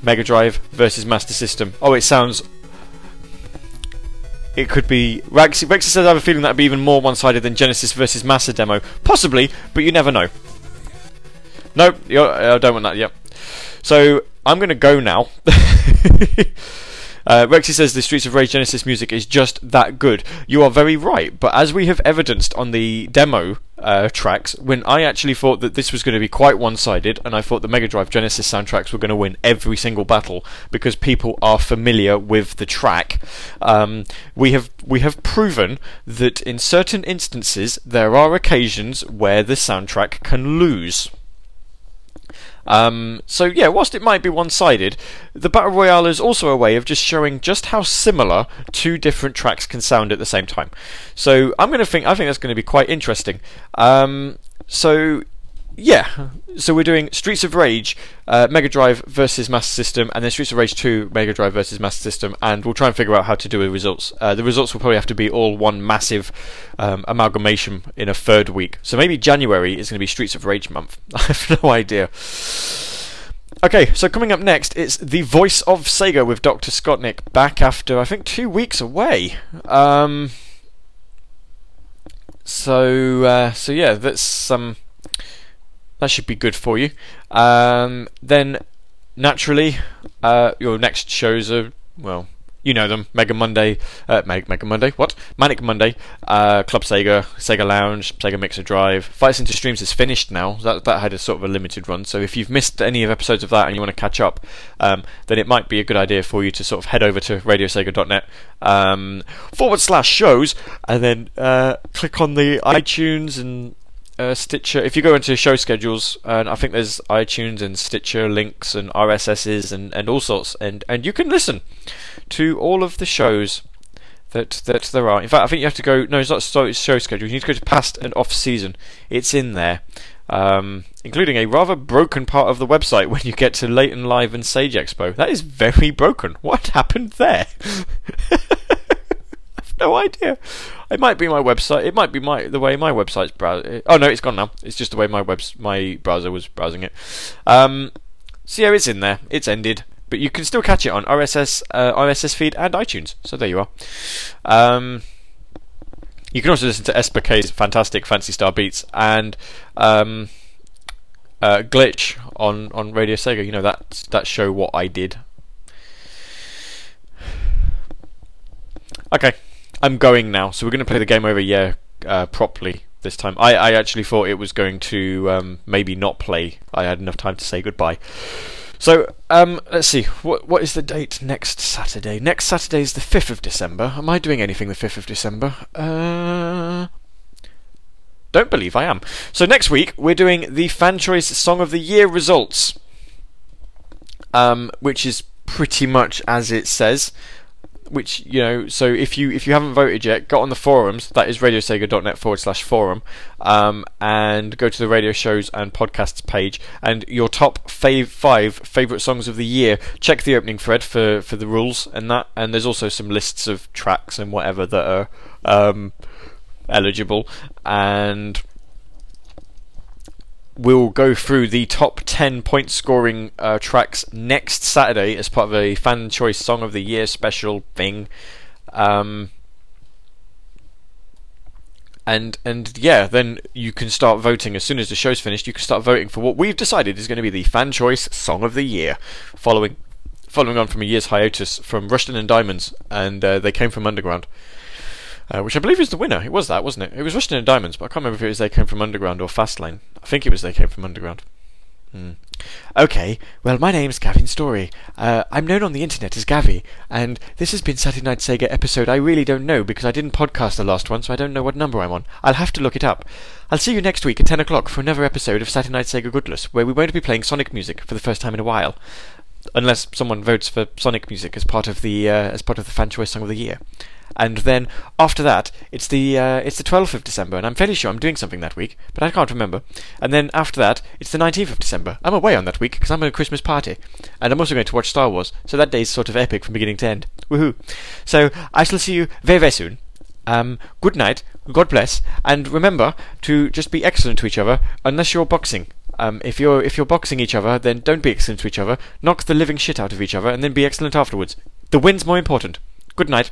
Mega Drive versus Master System. Oh, it sounds it could be Rex. Rex says I have a feeling that'd be even more one-sided than Genesis versus Master demo. Possibly, but you never know. No, I don't want that yet. So I'm to go now. (laughs) Uh, Rexy says the Streets of Rage Genesis music is just that good. You are very right, but as we have evidenced on the demo uh, tracks, when I actually thought that this was going to be quite one sided, and I thought the Mega Drive Genesis soundtracks were going to win every single battle because people are familiar with the track, um, we have we have proven that in certain instances there are occasions where the soundtrack can lose. Um, so yeah, whilst it might be one-sided, the battle royale is also a way of just showing just how similar two different tracks can sound at the same time. So I'm going to think I think that's going to be quite interesting. Um, so yeah, so we're doing Streets of Rage, uh, Mega Drive versus Master System, and then Streets of Rage 2, Mega Drive versus Master System, and we'll try and figure out how to do the results. Uh, the results will probably have to be all one massive um, amalgamation in a third week. So maybe January is going to be Streets of Rage month. (laughs) I have no idea. Okay, so coming up next, it's the voice of Sega with Dr. Scottnik back after I think two weeks away. Um, so uh, so yeah, that's. Um, that should be good for you. Um, then, naturally, uh, your next shows are well, you know them: Mega Monday, uh, Mega, Mega Monday, what? Manic Monday, uh, Club Sega, Sega Lounge, Sega Mixer Drive. Fights into Streams is finished now. That that had a sort of a limited run. So if you've missed any of episodes of that and you want to catch up, um, then it might be a good idea for you to sort of head over to RadioSega.net um, forward slash shows and then uh, click on the iTunes and uh, Stitcher. If you go into show schedules, and I think there's iTunes and Stitcher links and RSSs and, and all sorts, and, and you can listen to all of the shows that that there are. In fact, I think you have to go. No, it's not show schedule. You need to go to past and off season. It's in there, um, including a rather broken part of the website when you get to Leyton Live and Sage Expo. That is very broken. What happened there? (laughs) I've no idea. It might be my website. It might be my the way my website's browsing. Oh no, it's gone now. It's just the way my webs my browser was browsing it. Um, so yeah, it's in there. It's ended, but you can still catch it on RSS uh, RSS feed and iTunes. So there you are. Um, you can also listen to SPK's fantastic Phantasy Star Beats and um, uh, Glitch on, on Radio Sega. You know that that show what I did. (sighs) Okay. I'm going now, so we're going to play the game over yeah uh, properly this time. I, I actually thought it was going to um, maybe not play. I had enough time to say goodbye. So um, let's see. What what is the date next Saturday? Next Saturday is the fifth of December. Am I doing anything the fifth of December? Uh, don't believe I am. So next week we're doing the Fan Choice Song of the Year results, um, which is pretty much as it says which you know, so if you if you haven't voted yet, go on the forums. That is radiosega.net forward slash forum, um, and go to the radio shows and podcasts page, and your top fav- five favorite songs of the year. Check the opening thread for for the rules and that, and there's also some lists of tracks and whatever that are um, eligible, and we'll go through the top 10 point scoring uh, tracks next Saturday as part of a fan choice song of the year special thing. Um, and and yeah, then you can start voting as soon as the show's finished. You can start voting for what we've decided is going to be the fan choice song of the year, following following on from a year's hiatus from Rushton and Diamonds, and uh, they came from Underground. Uh, which I believe is the winner. It was that, wasn't it? It was Rustin and Diamonds, but I can't remember if it was They Came From Underground or Fastlane. I think it was They Came From Underground. Hmm. Okay, well, my name's Gavin Story. Uh, I'm known on the internet as Gavi, and this has been Saturday Night Sega episode I really don't know because I didn't podcast the last one, so I don't know what number I'm on. I'll have to look it up. I'll see you next week at 10 o'clock for another episode of Saturday Night Sega Goodless, where we won't be playing Sonic music for the first time in a while. Unless someone votes for Sonic music as part of the uh, as part of the fan choice song of the year and then after that it's the uh, it's the 12th of December, and I'm fairly sure I'm doing something that week, but I can't remember. And then after that it's the 19th of December. I'm away on that week because I'm at a Christmas party, and I'm also going to watch Star Wars, so that day's sort of epic from beginning to end. Woohoo! So I shall see you very very soon. Um, good night, God bless, and remember to just be excellent to each other, unless you're boxing. Um, if you're if you're boxing each other, then don't be excellent to each other. Knock the living shit out of each other, and then be excellent afterwards. The win's more important. Good night.